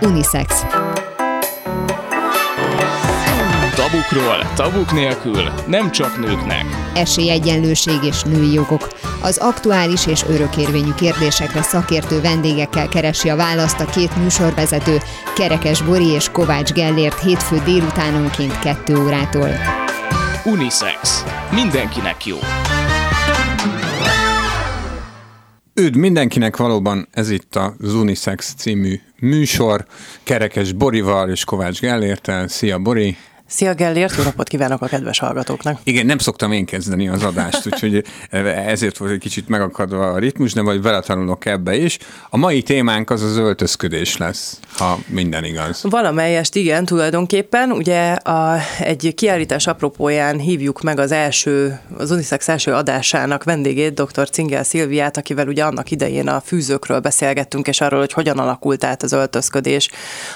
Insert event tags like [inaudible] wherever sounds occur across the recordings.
Unisex. Tabukról, tabuk nélkül, nem csak nőknek. Esélyegyenlőség és női jogok. Az aktuális és örökérvényű kérdésekre szakértő vendégekkel keresi a választ a két műsorvezető, Kerekes Bori és Kovács Gellért hétfő délutánonként 2 órától. Unisex. Mindenkinek jó. Üdv mindenkinek, valóban ez itt az Unisex című műsor, Kerekes Borival és Kovács Gellértel. Szia Bori! Szia Gellért, jó napot kívánok a kedves hallgatóknak! Igen, nem szoktam én kezdeni az adást, úgyhogy ezért volt egy kicsit megakadva a ritmus, de majd vele tanulok ebbe is. A mai témánk az az öltözködés lesz, ha minden igaz. Valamelyest igen, tulajdonképpen. Ugye a, egy kiállítás apropóján hívjuk meg az első, az Unisex első adásának vendégét, dr. Cingel Szilviát, akivel ugye annak idején a fűzőkről beszélgettünk, és arról, hogy hogyan alakult át az öltözködés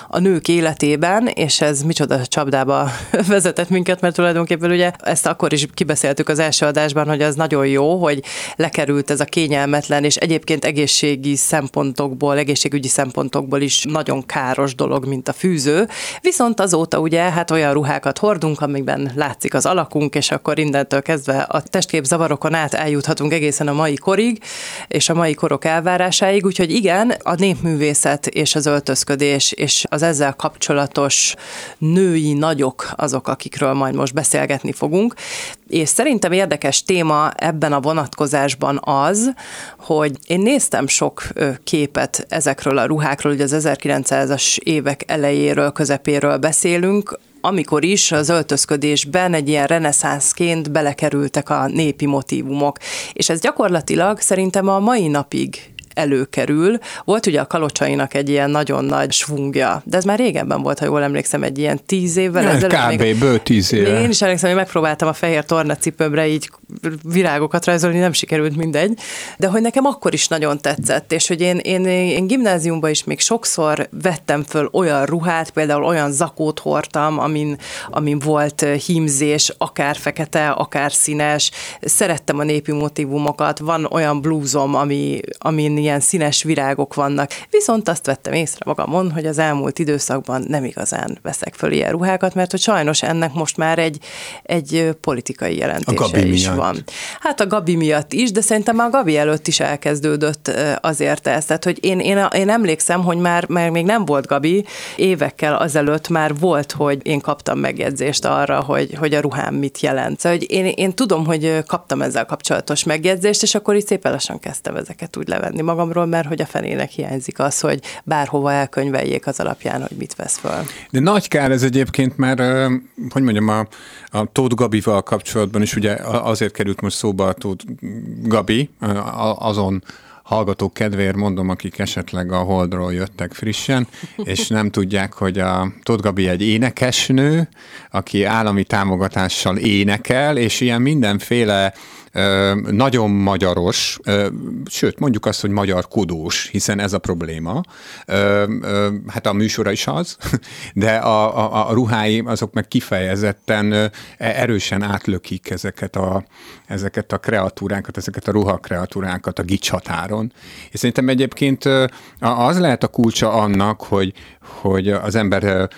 a nők életében, és ez micsoda csapdába [laughs] vezetett minket, mert tulajdonképpen ugye ezt akkor is kibeszéltük az első adásban, hogy az nagyon jó, hogy lekerült ez a kényelmetlen, és egyébként egészségi szempontokból, egészségügyi szempontokból is nagyon káros dolog, mint a fűző. Viszont azóta ugye hát olyan ruhákat hordunk, amikben látszik az alakunk, és akkor innentől kezdve a testkép zavarokon át eljuthatunk egészen a mai korig, és a mai korok elvárásáig, úgyhogy igen, a népművészet és az öltözködés, és az ezzel kapcsolatos női nagyok azok, akikről majd most beszélgetni fogunk. És szerintem érdekes téma ebben a vonatkozásban az, hogy én néztem sok képet ezekről a ruhákról, ugye az 1900-as évek elejéről, közepéről beszélünk, amikor is az öltözködésben egy ilyen reneszánszként belekerültek a népi motívumok. És ez gyakorlatilag szerintem a mai napig előkerül. Volt ugye a kalocsainak egy ilyen nagyon nagy svungja, de ez már régebben volt, ha jól emlékszem, egy ilyen tíz évvel ezelőtt. Kb. Még, bő tíz éve. Én is emlékszem, hogy megpróbáltam a fehér tornacipőmre így virágokat rajzolni, nem sikerült mindegy, de hogy nekem akkor is nagyon tetszett, és hogy én, én, én gimnáziumban is még sokszor vettem föl olyan ruhát, például olyan zakót hordtam, amin, amin volt hímzés, akár fekete, akár színes, szerettem a népi motivumokat, van olyan blúzom, ami, amin ilyen színes virágok vannak. Viszont azt vettem észre magamon, hogy az elmúlt időszakban nem igazán veszek föl ilyen ruhákat, mert hogy sajnos ennek most már egy, egy politikai jelentése is miatt. Van. Hát a Gabi miatt is, de szerintem már a Gabi előtt is elkezdődött azért ez. Tehát, hogy én, én, én emlékszem, hogy már, már még nem volt Gabi, évekkel azelőtt már volt, hogy én kaptam megjegyzést arra, hogy, hogy a ruhám mit jelent. Szóval, hogy én, én tudom, hogy kaptam ezzel kapcsolatos megjegyzést, és akkor így szépen lassan kezdtem ezeket úgy levenni magamról, mert hogy a fenének hiányzik az, hogy bárhova elkönyveljék az alapján, hogy mit vesz föl. De nagy kár ez egyébként, mert hogy mondjam, a, a Tóth Gabival kapcsolatban is ugye azért került most szóba Tóth Gabi, azon hallgatók kedvéért mondom, akik esetleg a Holdról jöttek frissen, és nem tudják, hogy a Tóth Gabi egy énekesnő, aki állami támogatással énekel, és ilyen mindenféle nagyon magyaros, sőt, mondjuk azt, hogy magyar kodós, hiszen ez a probléma. Hát a műsora is az, [laughs] de a, a, a ruhái azok meg kifejezetten e, erősen átlökik ezeket a, ezeket a kreatúrákat, ezeket a ruhakreatúrákat a gics határon. És szerintem egyébként az lehet a kulcsa annak, hogy, hogy az ember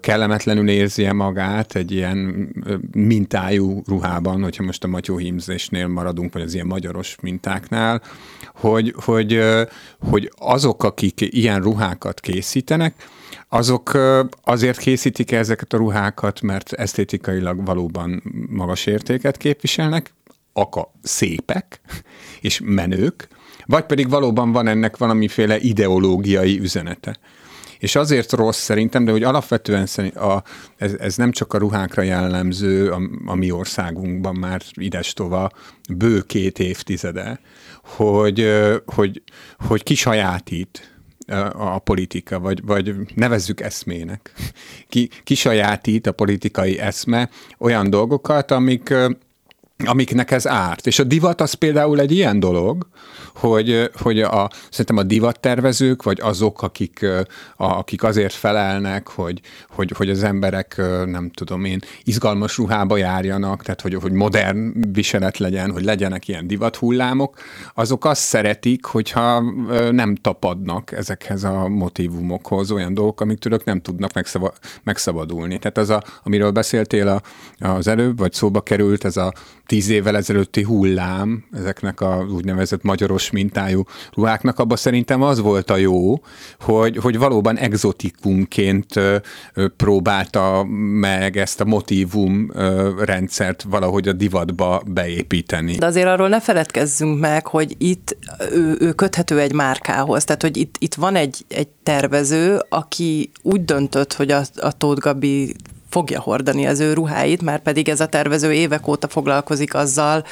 kellemetlenül érzi -e magát egy ilyen mintájú ruhában, hogyha most a matyóhímzésnél maradunk, vagy az ilyen magyaros mintáknál, hogy, hogy, hogy azok, akik ilyen ruhákat készítenek, azok azért készítik ezeket a ruhákat, mert esztétikailag valóban magas értéket képviselnek, aka szépek és menők, vagy pedig valóban van ennek valamiféle ideológiai üzenete. És azért rossz szerintem, de hogy alapvetően a, ez, ez nem csak a ruhákra jellemző a, a mi országunkban már idestova bő két évtizede, hogy, hogy, hogy kisajátít a politika, vagy, vagy nevezzük eszmének. Ki, kisajátít a politikai eszme olyan dolgokat, amik amiknek ez árt. És a divat az például egy ilyen dolog, hogy, hogy a, szerintem a divattervezők, vagy azok, akik, a, akik azért felelnek, hogy, hogy, hogy az emberek, nem tudom én, izgalmas ruhába járjanak, tehát hogy, hogy modern viselet legyen, hogy legyenek ilyen divathullámok, azok azt szeretik, hogyha nem tapadnak ezekhez a motivumokhoz, olyan dolgok, amik tőlük nem tudnak megszava, megszabadulni. Tehát az, a, amiről beszéltél a, az előbb, vagy szóba került, ez a tíz évvel ezelőtti hullám, ezeknek a úgynevezett magyaros mintájú ruháknak, abban szerintem az volt a jó, hogy, hogy valóban exotikumként próbálta meg ezt a motivum rendszert valahogy a divatba beépíteni. De azért arról ne feledkezzünk meg, hogy itt ő, ő köthető egy márkához, tehát hogy itt, itt van egy, egy tervező, aki úgy döntött, hogy a, a Tóth Gabi fogja hordani az ő ruháit, már pedig ez a tervező évek óta foglalkozik azzal,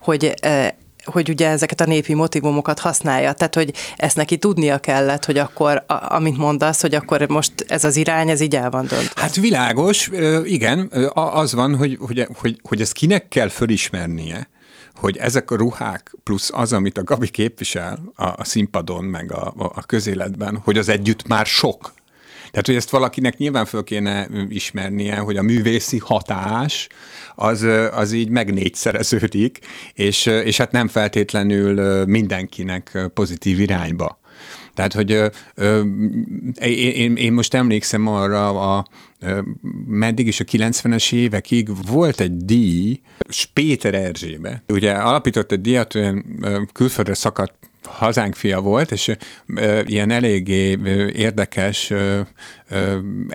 hogy e, hogy ugye ezeket a népi motivumokat használja. Tehát, hogy ezt neki tudnia kellett, hogy akkor, amit mondasz, hogy akkor most ez az irány, ez így el van döntve. Hát világos, igen, az van, hogy, hogy, hogy, hogy ezt kinek kell fölismernie, hogy ezek a ruhák plusz az, amit a Gabi képvisel a, a színpadon, meg a, a közéletben, hogy az együtt már sok. Tehát, hogy ezt valakinek nyilván föl kéne ismernie, hogy a művészi hatás az, az így meg és, és hát nem feltétlenül mindenkinek pozitív irányba. Tehát, hogy ö, ö, én, én most emlékszem arra, a, ö, meddig is a 90-es évekig volt egy díj, Spéter Erzsébe. Ugye alapított egy díjat, olyan külföldre szakadt hazánk fia volt, és ilyen eléggé érdekes, ö,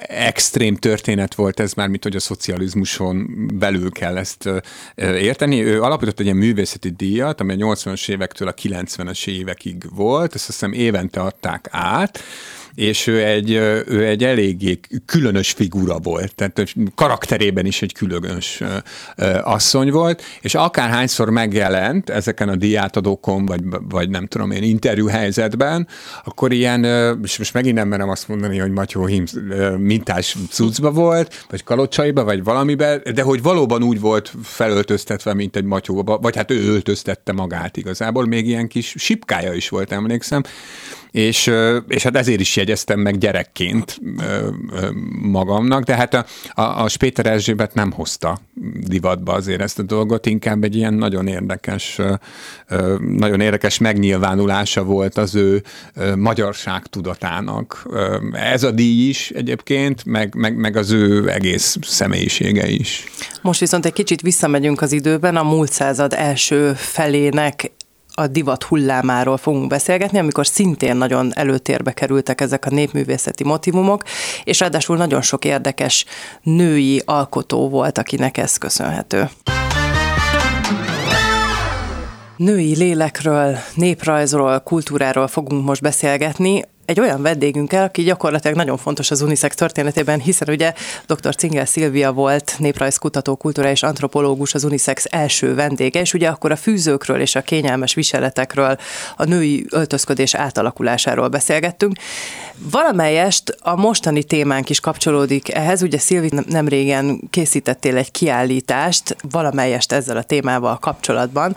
extrém történet volt ez már, mint hogy a szocializmuson belül kell ezt érteni. Ő alapított egy ilyen művészeti díjat, ami a 80-as évektől a 90-es évekig volt, ezt azt hiszem évente adták át, és ő egy, ő egy eléggé különös figura volt, tehát karakterében is egy különös asszony volt, és akárhányszor megjelent ezeken a diátadókon, vagy, vagy nem tudom én, interjú helyzetben, akkor ilyen, és most megint nem merem azt mondani, hogy Matyó Hím mintás cuccba volt, vagy kalocsaiba, vagy valamiben, de hogy valóban úgy volt felöltöztetve, mint egy matyóba, vagy hát ő öltöztette magát igazából, még ilyen kis sipkája is volt, emlékszem, és, és hát ezért is jegyeztem meg gyerekként magamnak, de hát a, a, a Spéter Erzsébet nem hozta divatba azért ezt a dolgot, inkább egy ilyen nagyon érdekes, nagyon érdekes megnyilvánulása volt az ő magyarság tudatának. Ez a díj is egyébként, meg, meg, meg az ő egész személyisége is. Most viszont egy kicsit visszamegyünk az időben, a múlt század első felének a divat hullámáról fogunk beszélgetni, amikor szintén nagyon előtérbe kerültek ezek a népművészeti motivumok, és ráadásul nagyon sok érdekes női alkotó volt, akinek ez köszönhető. Női lélekről, néprajzról, kultúráról fogunk most beszélgetni egy olyan vendégünkkel, aki gyakorlatilag nagyon fontos az Unisex történetében, hiszen ugye dr. Cingel Szilvia volt néprajzkutató, kultúra és antropológus az Unisex első vendége, és ugye akkor a fűzőkről és a kényelmes viseletekről, a női öltözködés átalakulásáról beszélgettünk. Valamelyest a mostani témánk is kapcsolódik ehhez, ugye Szilvi nem régen készítettél egy kiállítást, valamelyest ezzel a témával kapcsolatban,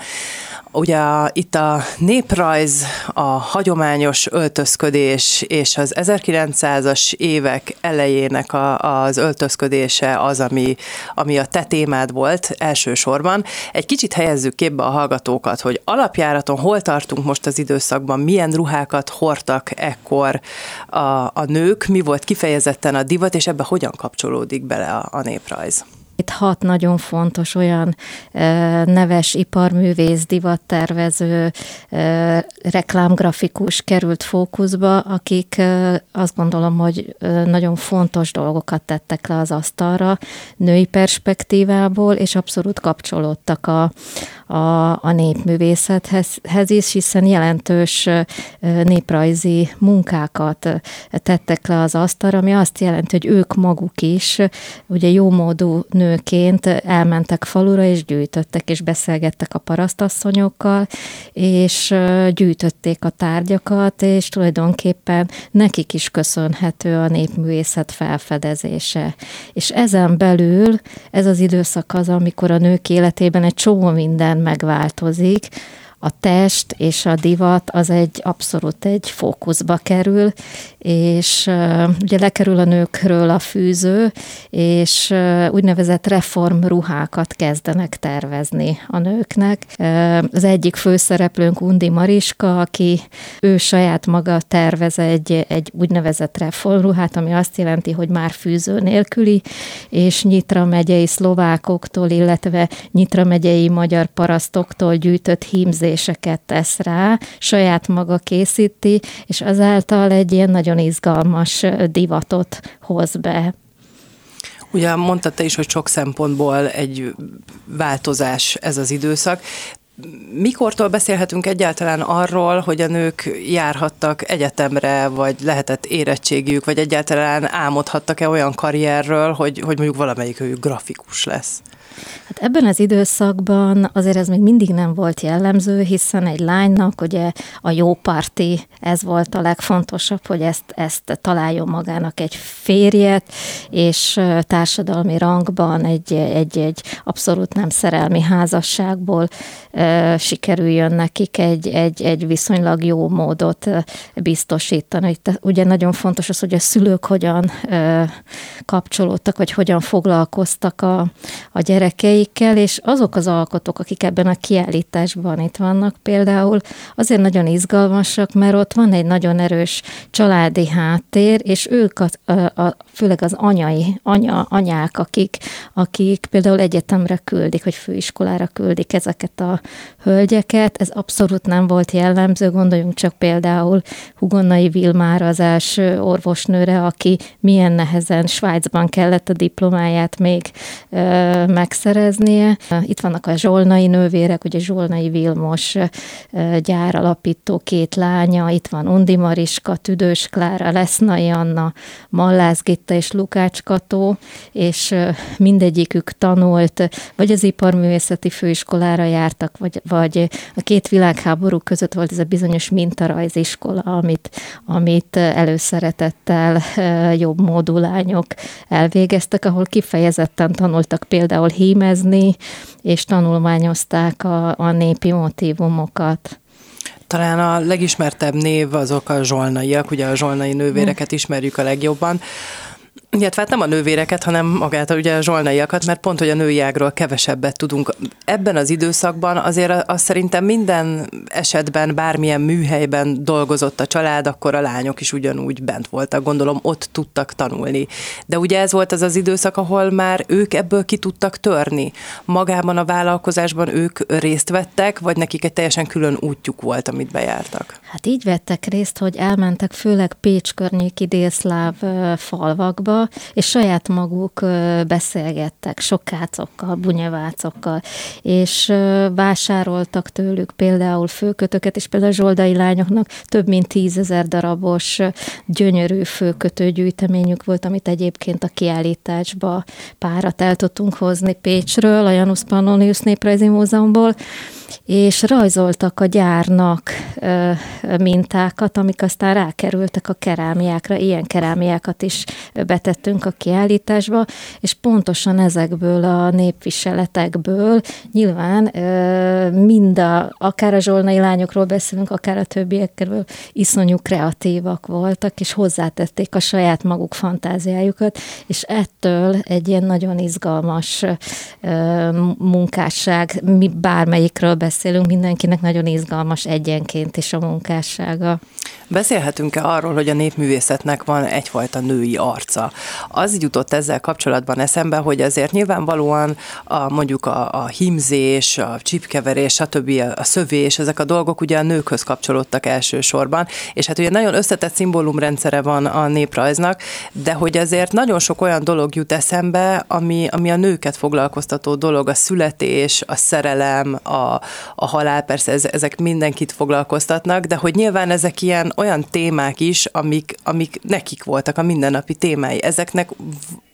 Ugye itt a néprajz, a hagyományos öltözködés és az 1900-as évek elejének a, az öltözködése az, ami, ami a te témád volt elsősorban. Egy kicsit helyezzük képbe a hallgatókat, hogy alapjáraton hol tartunk most az időszakban, milyen ruhákat hordtak ekkor a, a nők, mi volt kifejezetten a divat, és ebbe hogyan kapcsolódik bele a, a néprajz. Hat nagyon fontos olyan neves iparművész, divattervező, reklámgrafikus került fókuszba, akik azt gondolom, hogy nagyon fontos dolgokat tettek le az asztalra női perspektívából, és abszolút kapcsolódtak a, a, a népművészethez is, hiszen jelentős néprajzi munkákat tettek le az asztalra, ami azt jelenti, hogy ők maguk is ugye jómódú nőként elmentek falura, és gyűjtöttek, és beszélgettek a parasztasszonyokkal, és gyűjtötték a tárgyakat, és tulajdonképpen nekik is köszönhető a népművészet felfedezése. És ezen belül ez az időszak az, amikor a nők életében egy csomó minden megváltozik, a test és a divat az egy abszolút egy fókuszba kerül, és ugye lekerül a nőkről a fűző, és úgynevezett reformruhákat kezdenek tervezni a nőknek. Az egyik főszereplőnk Undi Mariska, aki ő saját maga tervez egy, egy úgynevezett reformruhát, ami azt jelenti, hogy már fűző nélküli, és Nyitra megyei szlovákoktól, illetve Nyitra megyei magyar parasztoktól gyűjtött hímzés festéseket tesz rá, saját maga készíti, és azáltal egy ilyen nagyon izgalmas divatot hoz be. Ugye mondtad te is, hogy sok szempontból egy változás ez az időszak. Mikortól beszélhetünk egyáltalán arról, hogy a nők járhattak egyetemre, vagy lehetett érettségiük, vagy egyáltalán álmodhattak-e olyan karrierről, hogy, hogy mondjuk valamelyik őjük grafikus lesz? Hát ebben az időszakban azért ez még mindig nem volt jellemző, hiszen egy lánynak ugye a jó parti, ez volt a legfontosabb, hogy ezt, ezt találjon magának egy férjet, és társadalmi rangban egy, egy, egy abszolút nem szerelmi házasságból e, sikerüljön nekik egy, egy, egy viszonylag jó módot biztosítani. Itt ugye nagyon fontos az, hogy a szülők hogyan e, kapcsolódtak, vagy hogyan foglalkoztak a, a gyerek gyerekeikkel, és azok az alkotók, akik ebben a kiállításban itt vannak például, azért nagyon izgalmasak, mert ott van egy nagyon erős családi háttér, és ők a, a, a, főleg az anyai, anya, anyák, akik, akik például egyetemre küldik, vagy főiskolára küldik ezeket a hölgyeket, ez abszolút nem volt jellemző, gondoljunk csak például Hugonnai Vilmára, az első orvosnőre, aki milyen nehezen Svájcban kellett a diplomáját még ö, megszereznie. Itt vannak a zsolnai nővérek, ugye Zsolnai Vilmos gyáralapító két lánya, itt van Undi Mariska, Tüdős Klára, Lesznai Anna, Mallász Gitta és Lukács Kató, és mindegyikük tanult, vagy az iparművészeti főiskolára jártak, vagy, vagy a két világháború között volt ez a bizonyos mintarajziskola, amit, amit előszeretettel jobb modulányok elvégeztek, ahol kifejezetten tanultak például hímezni, és tanulmányozták a, a népi motivumokat. Talán a legismertebb név azok a zsolnaiak, ugye a zsolnai nővéreket ismerjük a legjobban illetve hát nem a nővéreket, hanem magát ugye a zsolnaiakat, mert pont, hogy a női ágról kevesebbet tudunk. Ebben az időszakban azért azt szerintem minden esetben, bármilyen műhelyben dolgozott a család, akkor a lányok is ugyanúgy bent voltak, gondolom ott tudtak tanulni. De ugye ez volt az az időszak, ahol már ők ebből ki tudtak törni. Magában a vállalkozásban ők részt vettek, vagy nekik egy teljesen külön útjuk volt, amit bejártak? Hát így vettek részt, hogy elmentek főleg Pécs környéki délszláv falvakba, és saját maguk beszélgettek sokácokkal, bunyevácokkal, és vásároltak tőlük például főkötöket, és például a zsoldai lányoknak több mint tízezer darabos gyönyörű főkötő gyűjteményük volt, amit egyébként a kiállításba párat el tudtunk hozni Pécsről, a Janus Pannonius Néprajzi Múzeumból, és rajzoltak a gyárnak mintákat, amik aztán rákerültek a kerámiákra, ilyen kerámiákat is betettünk a kiállításba, és pontosan ezekből a népviseletekből nyilván mind a, akár a zsolnai lányokról beszélünk, akár a többiekről iszonyú kreatívak voltak, és hozzátették a saját maguk fantáziájukat, és ettől egy ilyen nagyon izgalmas munkásság, mi bármelyikről beszélünk, mindenkinek nagyon izgalmas egyenként is a munkássága. Beszélhetünk-e arról, hogy a népművészetnek van egyfajta női arca? Az jutott ezzel kapcsolatban eszembe, hogy azért nyilvánvalóan a, mondjuk a, a himzés, a csipkeverés, stb. a szövés, ezek a dolgok ugye a nőkhöz kapcsolódtak elsősorban, és hát ugye nagyon összetett szimbólumrendszere van a néprajznak, de hogy azért nagyon sok olyan dolog jut eszembe, ami, ami a nőket foglalkoztató dolog, a születés, a szerelem, a, a halál, persze ezek mindenkit foglalkoztatnak, de hogy nyilván ezek ilyen olyan témák is, amik, amik nekik voltak a mindennapi témái. Ezeknek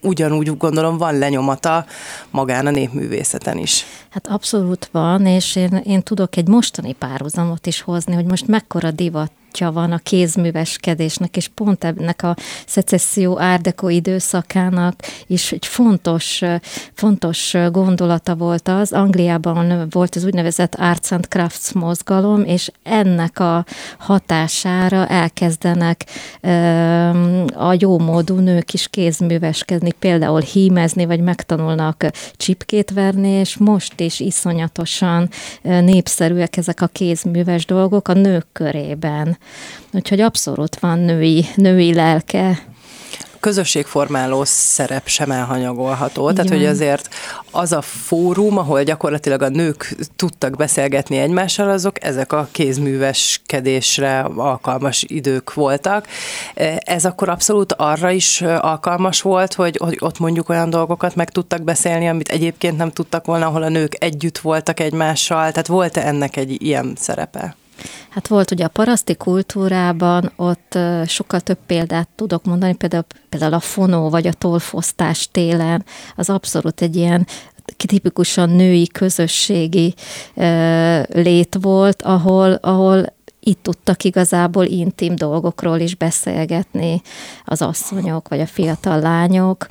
ugyanúgy gondolom van lenyomata magán a népművészeten is. Hát abszolút van, és én, én tudok egy mostani párhuzamot is hozni, hogy most mekkora divat múltja van a kézműveskedésnek, és pont ennek a szecesszió árdekó időszakának is egy fontos, fontos gondolata volt az. Angliában volt az úgynevezett Arts and Crafts mozgalom, és ennek a hatására elkezdenek a jómódú nők is kézműveskedni, például hímezni, vagy megtanulnak csipkét verni, és most is iszonyatosan népszerűek ezek a kézműves dolgok a nők körében. Úgyhogy abszolút van női, női lelke közösségformáló szerep sem elhanyagolható. Tehát, hogy azért az a fórum, ahol gyakorlatilag a nők tudtak beszélgetni egymással, azok ezek a kézműveskedésre alkalmas idők voltak. Ez akkor abszolút arra is alkalmas volt, hogy, hogy ott mondjuk olyan dolgokat meg tudtak beszélni, amit egyébként nem tudtak volna, ahol a nők együtt voltak egymással. Tehát volt-e ennek egy ilyen szerepe? Hát volt ugye a paraszti kultúrában, ott sokkal több példát tudok mondani, például, például a fonó vagy a tolfosztás télen, az abszolút egy ilyen tipikusan női közösségi lét volt, ahol, ahol itt tudtak igazából intim dolgokról is beszélgetni az asszonyok vagy a fiatal lányok.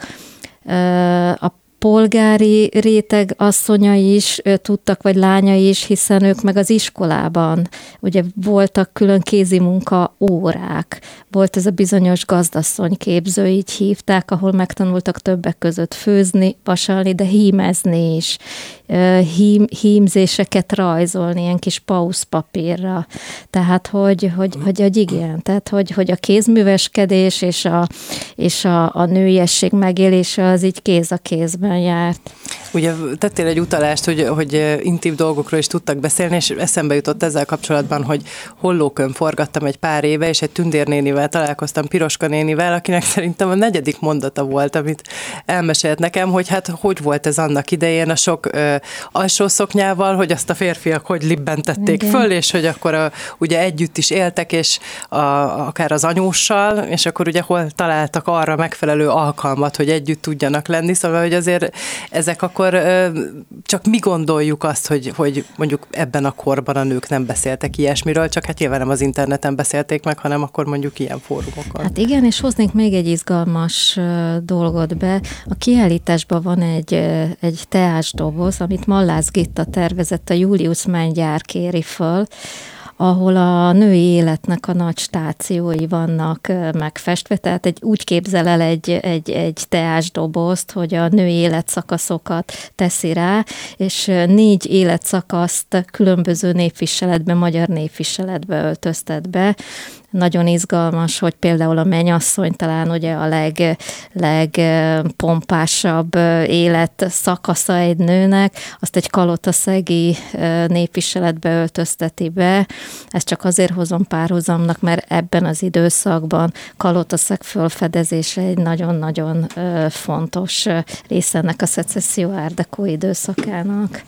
A polgári réteg asszonya is tudtak, vagy lánya is, hiszen ők meg az iskolában, ugye voltak külön kézi munka órák, volt ez a bizonyos gazdasszony képző, így hívták, ahol megtanultak többek között főzni, vasalni, de hímezni is, hím, hímzéseket rajzolni, ilyen kis pauszpapírra. Tehát, hogy, hogy, hogy, hogy igen, tehát, hogy, hogy a kézműveskedés és a, és a, a nőiesség megélése az így kéz a kézben járt. Ugye tettél egy utalást, hogy, hogy intim dolgokról is tudtak beszélni, és eszembe jutott ezzel kapcsolatban, hogy hollókön forgattam egy pár éve, és egy tündérnénivel találkoztam, Piroska nénivel, akinek [laughs] szerintem a negyedik mondata volt, amit elmesélt nekem, hogy hát hogy volt ez annak idején a sok ö, alsó szoknyával, hogy azt a férfiak hogy libbentették Igen. föl, és hogy akkor a, ugye együtt is éltek, és a, akár az anyóssal, és akkor ugye hol találtak arra megfelelő alkalmat, hogy együtt tudjanak lenni, szóval, hogy azért ezek akkor ö, csak mi gondoljuk azt, hogy, hogy mondjuk ebben a korban a nők nem beszéltek ilyesmiről, csak hát nyilván nem az interneten beszélték meg, hanem akkor mondjuk ilyen fórumokon. Hát igen, és hoznék még egy izgalmas dolgot be. A kiállításban van egy, egy teásdoboz, amit Mallász Gitta tervezett, a Julius Mengyár kéri föl, ahol a női életnek a nagy stációi vannak megfestve, tehát egy, úgy képzel el egy, egy, egy teásdobozt, hogy a női életszakaszokat teszi rá, és négy életszakaszt különböző népviseletbe, magyar népviseletbe öltöztet be, nagyon izgalmas, hogy például a mennyasszony talán ugye a leg, legpompásabb élet szakasza egy nőnek, azt egy kalotaszegi népviseletbe öltözteti be. Ezt csak azért hozom párhuzamnak, mert ebben az időszakban kalotaszeg fölfedezése egy nagyon-nagyon fontos része ennek a szecesszió árdekó időszakának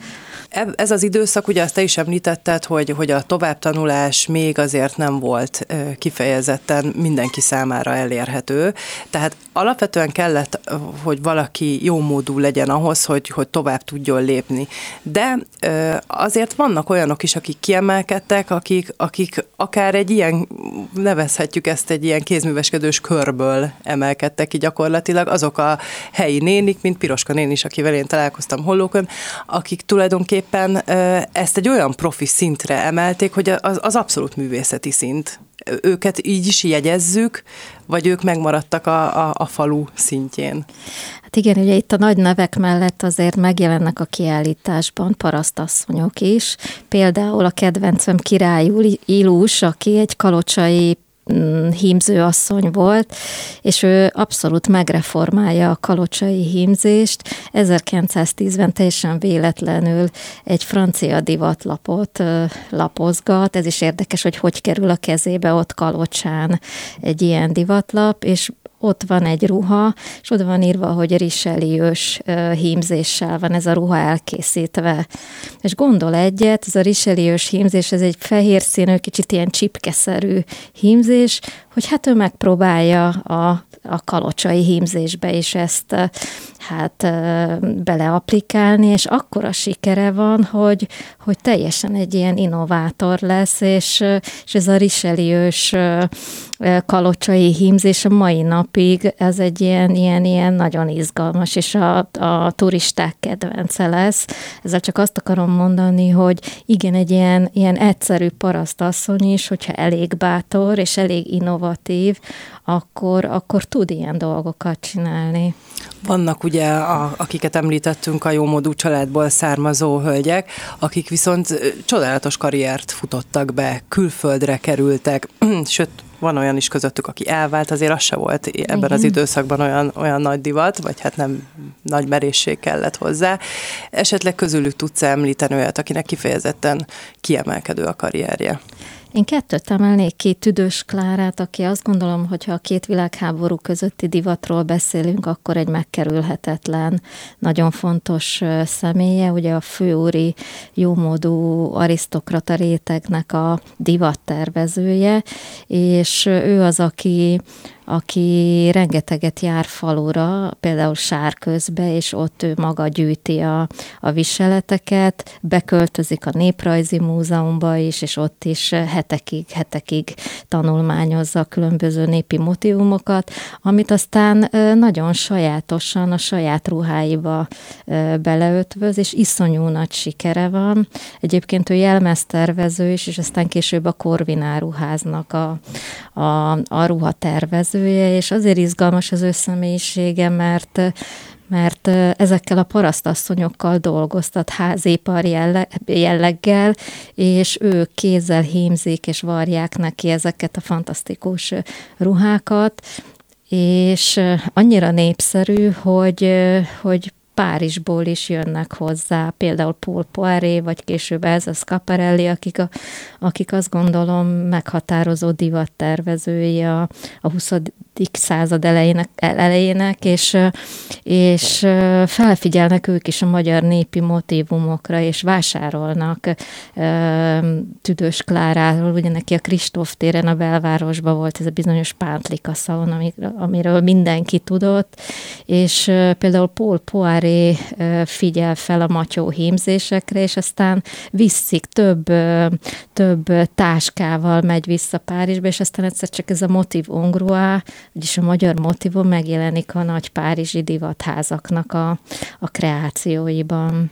ez az időszak, ugye azt te is említetted, hogy, hogy a továbbtanulás még azért nem volt kifejezetten mindenki számára elérhető. Tehát alapvetően kellett, hogy valaki jó módú legyen ahhoz, hogy, hogy tovább tudjon lépni. De azért vannak olyanok is, akik kiemelkedtek, akik, akik akár egy ilyen, nevezhetjük ezt egy ilyen kézműveskedős körből emelkedtek ki gyakorlatilag, azok a helyi nénik, mint Piroska nén is, akivel én találkoztam hollókön, akik tulajdonképpen tulajdonképpen ezt egy olyan profi szintre emelték, hogy az, az abszolút művészeti szint. Őket így is jegyezzük, vagy ők megmaradtak a, a, a falu szintjén? Hát igen, ugye itt a nagy nevek mellett azért megjelennek a kiállításban parasztasszonyok is. Például a kedvencem király Ilus, aki egy kalocsai mm, hímzőasszony volt, és ő abszolút megreformálja a kalocsai hímzést. 1910-ben teljesen véletlenül egy francia divatlapot lapozgat, ez is érdekes, hogy hogy kerül a kezébe ott kalocsán egy ilyen divatlap, és ott van egy ruha, és oda van írva, hogy riseliős hímzéssel van ez a ruha elkészítve. És gondol egyet, ez a riseliős hímzés, ez egy fehér színű, kicsit ilyen csipkeszerű hímzés, hogy hát ő megpróbálja a, a kalocsai hímzésbe is ezt hát beleaplikálni, és akkora sikere van, hogy, hogy teljesen egy ilyen innovátor lesz, és, és ez a riseliős kalocsai hímzés a mai napig, ez egy ilyen, ilyen, ilyen nagyon izgalmas, és a, a turisták kedvence lesz. Ezzel csak azt akarom mondani, hogy igen, egy ilyen, ilyen egyszerű parasztasszony is, hogyha elég bátor és elég innovatív, akkor, akkor tud ilyen dolgokat csinálni. Vannak ugye, a, akiket említettünk, a jómódú családból származó hölgyek, akik viszont csodálatos karriert futottak be, külföldre kerültek, [clears throat] sőt, van olyan is közöttük, aki elvált, azért az se volt ebben Igen. az időszakban olyan, olyan nagy divat, vagy hát nem nagy merészség kellett hozzá. Esetleg közülük tudsz említeni olyat, akinek kifejezetten kiemelkedő a karrierje? Én kettőt emelnék ki, Tüdős Klárát, aki azt gondolom, hogy ha a két világháború közötti divatról beszélünk, akkor egy megkerülhetetlen, nagyon fontos személye, ugye a főúri jómódú arisztokrata rétegnek a divattervezője, és ő az, aki aki rengeteget jár falura, például Sárközbe, és ott ő maga gyűjti a, a viseleteket, beköltözik a Néprajzi Múzeumba is, és ott is hetekig, hetekig tanulmányozza a különböző népi motivumokat, amit aztán nagyon sajátosan a saját ruháiba beleötvöz, és iszonyú nagy sikere van. Egyébként ő jelmeztervező is, és aztán később a Korvináruháznak a, a, a ruhatervező, szerzője, és azért izgalmas az ő személyisége, mert mert ezekkel a parasztasszonyokkal dolgoztat házépar jelleggel, és ők kézzel hímzik és varják neki ezeket a fantasztikus ruhákat, és annyira népszerű, hogy, hogy Párizsból is jönnek hozzá, például Paul Poiré, vagy később Elza Scaparelli, akik, a, akik azt gondolom meghatározó divattervezői a, a 20 század elejének, elejének, és, és felfigyelnek ők is a magyar népi motívumokra, és vásárolnak Tüdős Kláráról, ugye neki a Kristóf téren a belvárosban volt ez a bizonyos pántlika szalon, amiről mindenki tudott, és például Paul Poiré figyel fel a matyó hímzésekre, és aztán viszik több, több táskával megy vissza Párizsba, és aztán egyszer csak ez a motív ongrua, vagyis a magyar motivum megjelenik a nagy párizsi divatházaknak a, a kreációiban.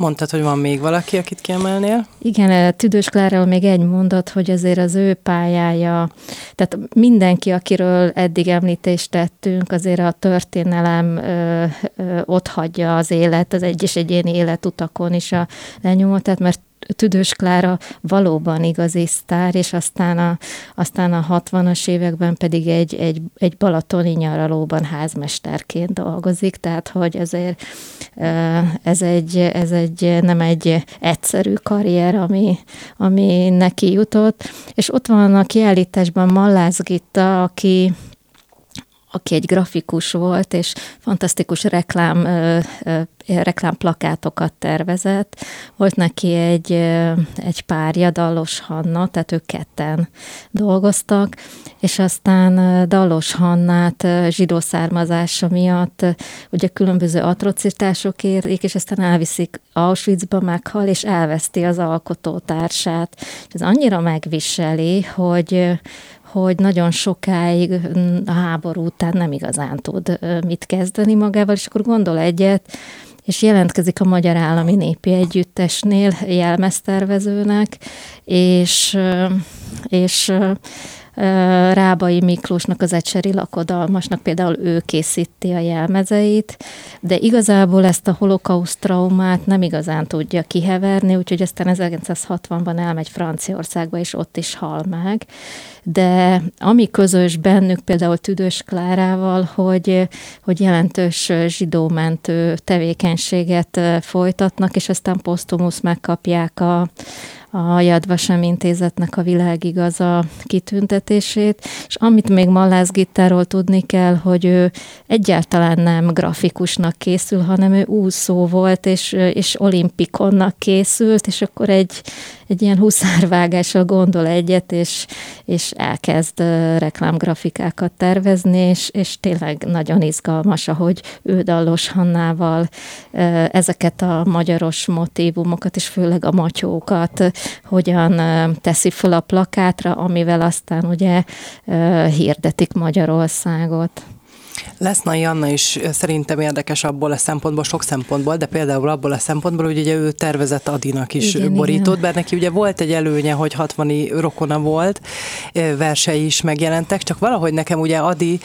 Mondtad, hogy van még valaki, akit kiemelnél? Igen, eh, Tüdős Kláról még egy mondat, hogy azért az ő pályája, tehát mindenki, akiről eddig említést tettünk, azért a történelem ö, ö, ott hagyja az élet, az egyes egyéni életutakon is a lenyomotát, mert Tüdős Klára valóban igazi sztár, és aztán a, aztán a 60-as években pedig egy, egy, egy balatoni nyaralóban házmesterként dolgozik, tehát hogy ezért ez egy, ez egy nem egy egyszerű karrier, ami, ami neki jutott. És ott van a kiállításban Mallász Gitta, aki aki egy grafikus volt, és fantasztikus reklám, reklámplakátokat tervezett. Volt neki egy, egy párja, Dallos Hanna, tehát ők ketten dolgoztak, és aztán Dallos Hannát zsidó származása miatt ugye különböző atrocitások érik, és aztán elviszik Auschwitzba, meghal, és elveszti az alkotótársát. És ez annyira megviseli, hogy, hogy nagyon sokáig mm, a háború után nem igazán tud mit kezdeni magával, és akkor gondol egyet, és jelentkezik a Magyar Állami Népi Együttesnél jelmeztervezőnek, és, és Rábai Miklósnak, az Ecseri lakodalmasnak például ő készíti a jelmezeit, de igazából ezt a holokauszt traumát nem igazán tudja kiheverni, úgyhogy aztán 1960-ban elmegy Franciaországba, és ott is hal meg. De ami közös bennük, például Tüdős Klárával, hogy, hogy jelentős zsidómentő tevékenységet folytatnak, és aztán posztumusz megkapják a, a Yad Vashem intézetnek a világigaza kitüntetését, és amit még Mallász Gittáról tudni kell, hogy ő egyáltalán nem grafikusnak készül, hanem ő úszó volt, és, és olimpikonnak készült, és akkor egy, egy ilyen huszárvágással gondol egyet, és, és elkezd reklámgrafikákat tervezni, és, és tényleg nagyon izgalmas, ahogy ő Dallos Hannával ezeket a magyaros motivumokat, és főleg a matyókat hogyan teszi fel a plakátra, amivel aztán ugye hirdetik Magyarországot. Leszna Anna is szerintem érdekes abból a szempontból, sok szempontból, de például abból a szempontból, hogy ugye ő tervezett Adinak is igen, borítót, igen. bár neki ugye volt egy előnye, hogy 60 rokona volt, versei is megjelentek, csak valahogy nekem ugye Adi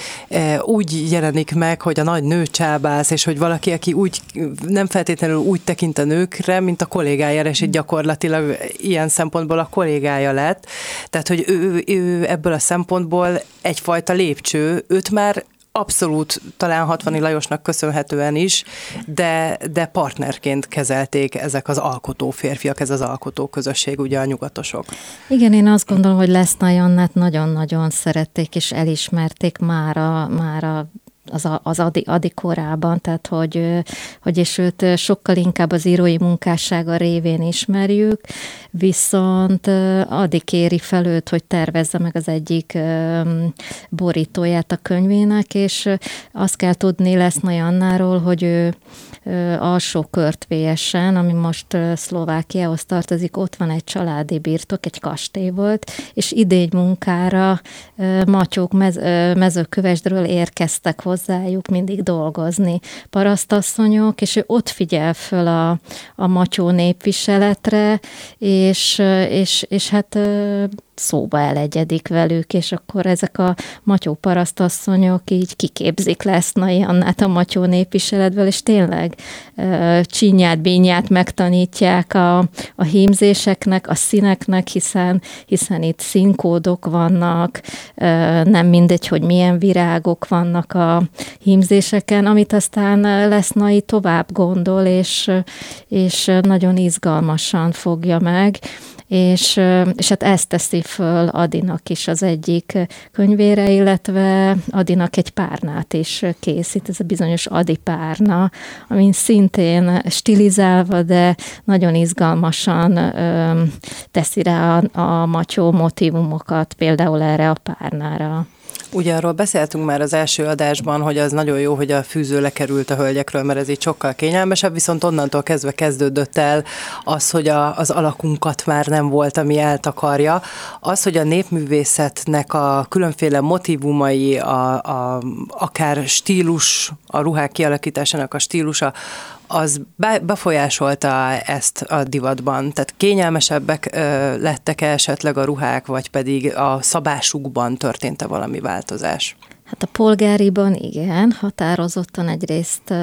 úgy jelenik meg, hogy a nagy nő csábász, és hogy valaki, aki úgy nem feltétlenül úgy tekint a nőkre, mint a kollégájára, és így gyakorlatilag ilyen szempontból a kollégája lett. Tehát, hogy ő, ő ebből a szempontból egyfajta lépcső, őt már abszolút talán 60 Lajosnak köszönhetően is, de, de partnerként kezelték ezek az alkotó férfiak, ez az alkotó közösség, ugye a nyugatosok. Igen, én azt gondolom, hogy Leszna Jannát nagyon-nagyon szerették és elismerték már a, már a az, az adi, adi korában, tehát hogy, hogy és őt sokkal inkább az írói munkássága révén ismerjük, viszont Adi kéri fel őt, hogy tervezze meg az egyik borítóját a könyvének, és azt kell tudni lesz Annáról, hogy ő alsó körtvélyesen, ami most Szlovákiához tartozik, ott van egy családi birtok, egy kastély volt, és idény munkára matyók mez, mezőkövesdről érkeztek hozzájuk mindig dolgozni. Parasztasszonyok, és ő ott figyel föl a, a matyó népviseletre, és, és, és hát szóba elegyedik velük, és akkor ezek a matyó parasztasszonyok így kiképzik Lesznai Annát a matyó népviseletből, és tényleg csinyát, bínyát megtanítják a, a hímzéseknek, a színeknek, hiszen, hiszen itt színkódok vannak, nem mindegy, hogy milyen virágok vannak a hímzéseken, amit aztán Lesznai tovább gondol, és, és nagyon izgalmasan fogja meg és, és hát ezt teszi föl Adinak is az egyik könyvére, illetve Adinak egy párnát is készít, ez a bizonyos Adi párna, amin szintén stilizálva, de nagyon izgalmasan ö, teszi rá a, a matyó motivumokat például erre a párnára. Ugye arról beszéltünk már az első adásban, hogy az nagyon jó, hogy a fűző lekerült a hölgyekről, mert ez így sokkal kényelmesebb, viszont onnantól kezdve kezdődött el az, hogy a, az alakunkat már nem volt, ami eltakarja. Az, hogy a népművészetnek a különféle motivumai, a, a, akár stílus, a ruhák kialakításának a stílusa, az befolyásolta ezt a divatban? Tehát kényelmesebbek lettek esetleg a ruhák, vagy pedig a szabásukban történt-e valami változás? Hát a polgáriban igen, határozottan egyrészt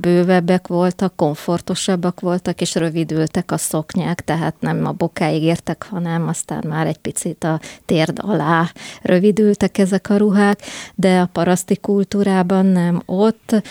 bővebbek voltak, komfortosabbak voltak, és rövidültek a szoknyák, tehát nem a bokáig értek, hanem aztán már egy picit a térd alá rövidültek ezek a ruhák, de a paraszti kultúrában nem. Ott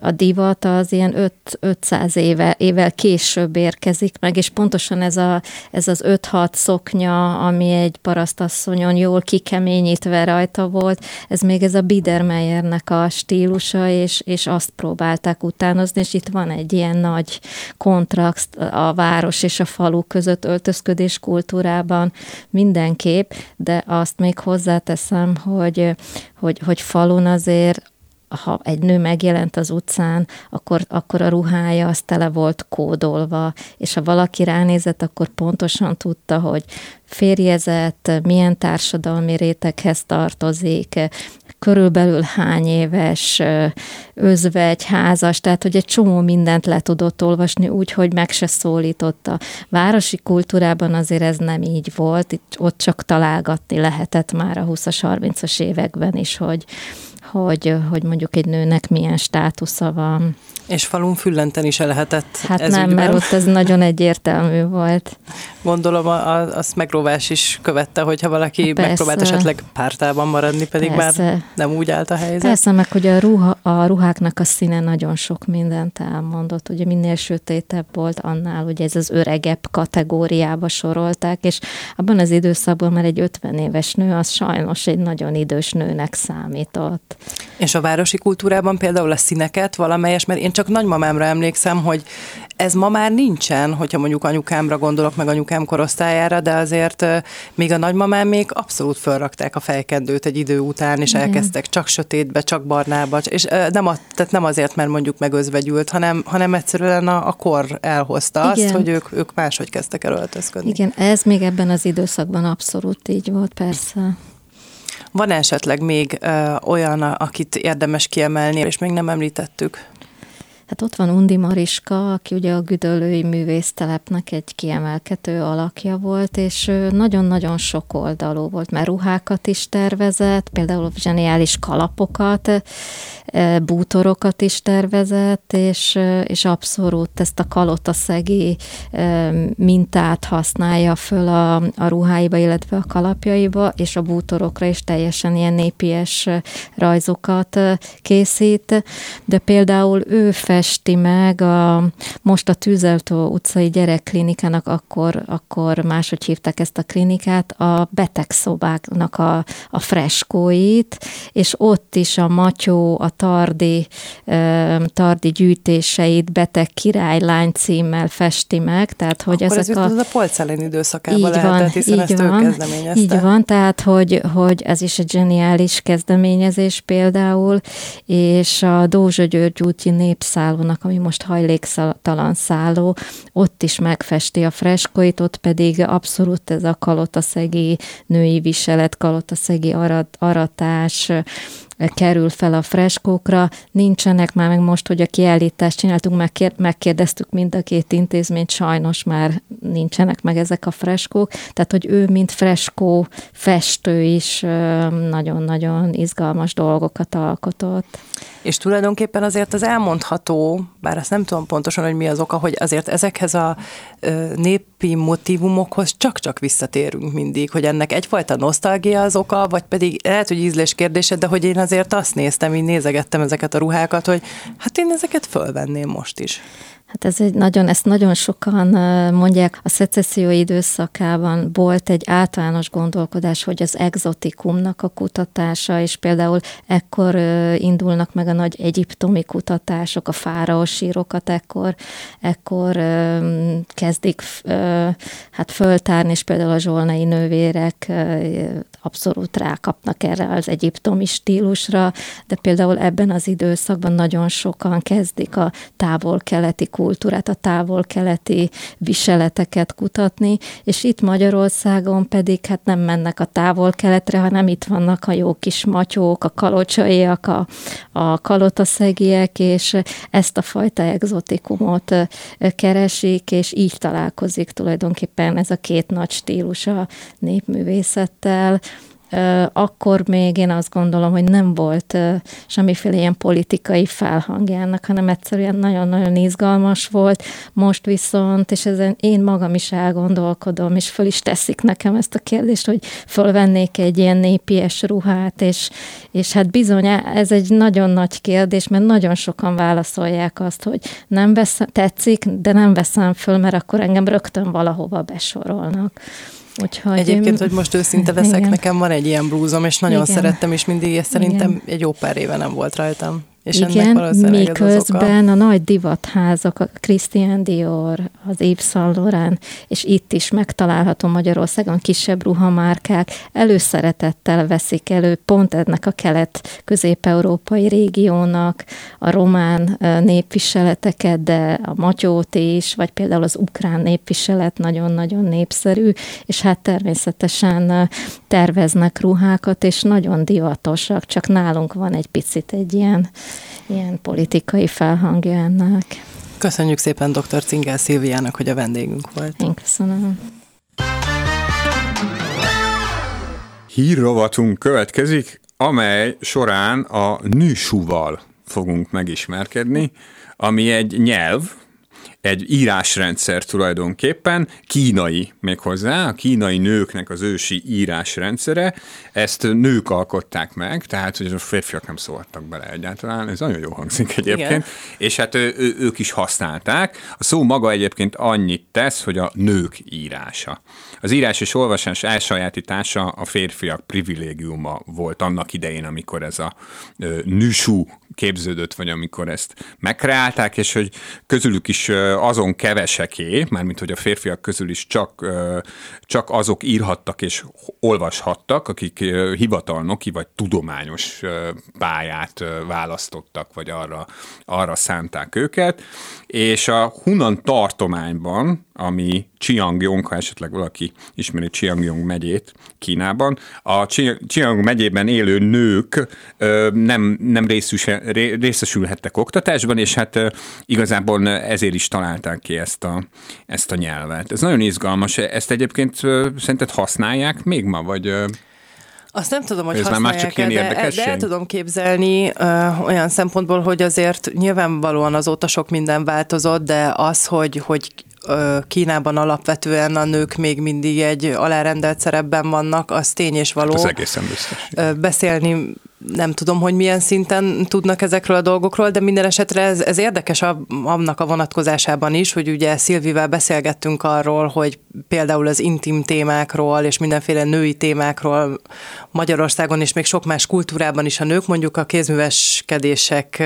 a divat az ilyen 500 éve, évvel később érkezik meg, és pontosan ez, a, ez az 5-6 szoknya, ami egy parasztasszonyon jól kikeményítve rajta volt, ez még ez a Biedermeyernek a stílusa, és, és azt próbálták utánozni, és itt van egy ilyen nagy kontraszt a város és a falu között öltözködés kultúrában mindenképp, de azt még hozzáteszem, hogy, hogy, hogy falun azért ha egy nő megjelent az utcán, akkor, akkor a ruhája az tele volt kódolva, és ha valaki ránézett, akkor pontosan tudta, hogy férjezett, milyen társadalmi réteghez tartozik, körülbelül hány éves, özvegy, házas, tehát hogy egy csomó mindent le tudott olvasni úgy, hogy meg se szólította. Városi kultúrában azért ez nem így volt, itt, ott csak találgatni lehetett már a 20-as, 30-as években is, hogy, hogy, hogy mondjuk egy nőnek milyen státusza van. És falun füllenten is lehetett Hát ez nem, ügyben. mert ott ez nagyon egyértelmű volt. Gondolom a, a, azt megrovás is követte, hogyha valaki Hát Persze. megpróbált esetleg pártában maradni, pedig Persze. már nem úgy állt a helyzet. Persze, meg hogy a, ruha, a ruháknak a színe nagyon sok mindent elmondott. Ugye minél sötétebb volt, annál ugye ez az öregebb kategóriába sorolták, és abban az időszakban már egy 50 éves nő, az sajnos egy nagyon idős nőnek számított. És a városi kultúrában például a színeket valamelyes, mert én csak nagymamámra emlékszem, hogy ez ma már nincsen, hogyha mondjuk anyukámra gondolok, meg anyukám korosztályára, de azért még a nagymamám még abszolút felrakták a fejkendőt egy idő után, és Igen. elkezdtek csak sötétbe, csak barnába, és nem, a, tehát nem azért, mert mondjuk megözvegyült, hanem, hanem egyszerűen a, a kor elhozta azt, Igen. hogy ők, ők máshogy kezdtek el öltözködni. Igen, ez még ebben az időszakban abszolút így volt, persze. Van esetleg még ö, olyan, akit érdemes kiemelni, és még nem említettük? Hát ott van Undi Mariska, aki ugye a Güdöllői Művésztelepnek egy kiemelkedő alakja volt, és nagyon-nagyon sok oldalú volt, mert ruhákat is tervezett, például zseniális kalapokat, eh, bútorokat is tervezett, és, eh, és abszolút ezt a kalotaszegi eh, mintát használja föl a, a ruháiba, illetve a kalapjaiba, és a bútorokra is teljesen ilyen népies rajzokat készít, de például ő festi meg a, most a Tűzeltó utcai gyerekklinikának, akkor, akkor máshogy hívták ezt a klinikát, a betegszobáknak a, a freskóit, és ott is a Matyó, a Tardi, Tardi gyűjtéseit beteg királylány címmel festi meg, tehát hogy Akkor ezek ez a... a... polcelén időszakában Így lehetett, van, hiszen így ezt van, ő kezdeményezte. így van, tehát hogy, hogy ez is egy zseniális kezdeményezés például, és a Dózsa György úti népszállónak, ami most hajléktalan szálló, ott is megfesti a freskóit, ott pedig abszolút ez a kalotaszegi női viselet, kalotaszegi arat, aratás, kerül fel a freskókra. Nincsenek már meg most, hogy a kiállítást csináltunk, megkér, megkérdeztük mind a két intézményt, sajnos már nincsenek meg ezek a freskók. Tehát, hogy ő, mint freskó festő is nagyon-nagyon izgalmas dolgokat alkotott. És tulajdonképpen azért az elmondható, bár azt nem tudom pontosan, hogy mi az oka, hogy azért ezekhez a népi motivumokhoz csak-csak visszatérünk mindig, hogy ennek egyfajta nosztalgia az oka, vagy pedig lehet, hogy ízlés kérdése, de hogy én azért azt néztem, így nézegettem ezeket a ruhákat, hogy hát én ezeket fölvenném most is. Hát ez egy nagyon, ezt nagyon sokan mondják, a szecesszió időszakában volt egy általános gondolkodás, hogy az exotikumnak a kutatása, és például ekkor indulnak meg a nagy egyiptomi kutatások, a fáraosírokat ekkor, ekkor kezdik hát föltárni, és például a zsolnai nővérek abszolút rákapnak erre az egyiptomi stílusra, de például ebben az időszakban nagyon sokan kezdik a távol-keleti kultúrát, a távol-keleti viseleteket kutatni, és itt Magyarországon pedig hát nem mennek a távol-keletre, hanem itt vannak a jó kis matyók, a kalocsaiak, a, a kalotaszegiek, és ezt a fajta exotikumot keresik, és így találkozik tulajdonképpen ez a két nagy stílus a népművészettel, akkor még én azt gondolom, hogy nem volt semmiféle ilyen politikai felhangjának, hanem egyszerűen nagyon-nagyon izgalmas volt. Most viszont, és ezen én magam is elgondolkodom, és föl is teszik nekem ezt a kérdést, hogy fölvennék egy ilyen népies ruhát, és, és hát bizony ez egy nagyon nagy kérdés, mert nagyon sokan válaszolják azt, hogy nem veszem, tetszik, de nem veszem föl, mert akkor engem rögtön valahova besorolnak. Úgyhogy Egyébként, hogy most őszinte leszek, Igen. nekem van egy ilyen blúzom, és nagyon Igen. szerettem, és mindig, és szerintem Igen. egy jó pár éve nem volt rajtam. És Igen, miközben a nagy divatházak, a Christian Dior, az Yves Saint Laurent, és itt is megtalálható Magyarországon kisebb ruhamárkák, előszeretettel veszik elő pont ennek a kelet-közép-európai régiónak a román népviseleteket, de a matyót is, vagy például az ukrán népviselet nagyon-nagyon népszerű, és hát természetesen terveznek ruhákat, és nagyon divatosak, csak nálunk van egy picit egy ilyen, ilyen politikai felhangja ennek. Köszönjük szépen dr. Cingel Szilviának, hogy a vendégünk volt. Én köszönöm. Hírrovatunk következik, amely során a nűsúval fogunk megismerkedni, ami egy nyelv, egy írásrendszer tulajdonképpen, kínai méghozzá, a kínai nőknek az ősi írásrendszere, ezt nők alkották meg, tehát hogy a férfiak nem szóltak bele egyáltalán, ez nagyon jó hangzik egyébként, Igen. és hát ő, ő, ők is használták. A szó maga egyébként annyit tesz, hogy a nők írása. Az írás és olvasás elsajátítása a férfiak privilégiuma volt annak idején, amikor ez a nüsú képződött, vagy amikor ezt megkreálták, és hogy közülük is azon keveseké, mármint hogy a férfiak közül is csak, csak azok írhattak és olvashattak, akik hivatalnoki vagy tudományos pályát választottak, vagy arra, arra szánták őket, és a Hunan tartományban, ami Chiangyong, ha esetleg valaki ismeri Chiangyong megyét Kínában, a Chiangyong megyében élő nők nem, nem részesülhettek oktatásban, és hát igazából ezért is találták ki ezt a, ezt a nyelvet. Ez nagyon izgalmas. Ezt egyébként szerinted használják még ma, vagy... Azt nem tudom, hogy Ez használják már csak ilyen de, de el tudom képzelni ö, olyan szempontból, hogy azért nyilvánvalóan azóta sok minden változott, de az, hogy, hogy Kínában alapvetően a nők még mindig egy alárendelt szerepben vannak, az tény és való. Hát ez egészen biztos. Beszélni nem tudom, hogy milyen szinten tudnak ezekről a dolgokról, de minden esetre ez, ez érdekes annak a vonatkozásában is, hogy ugye Szilvivel beszélgettünk arról, hogy például az intim témákról és mindenféle női témákról Magyarországon és még sok más kultúrában is a nők mondjuk a kézműveskedések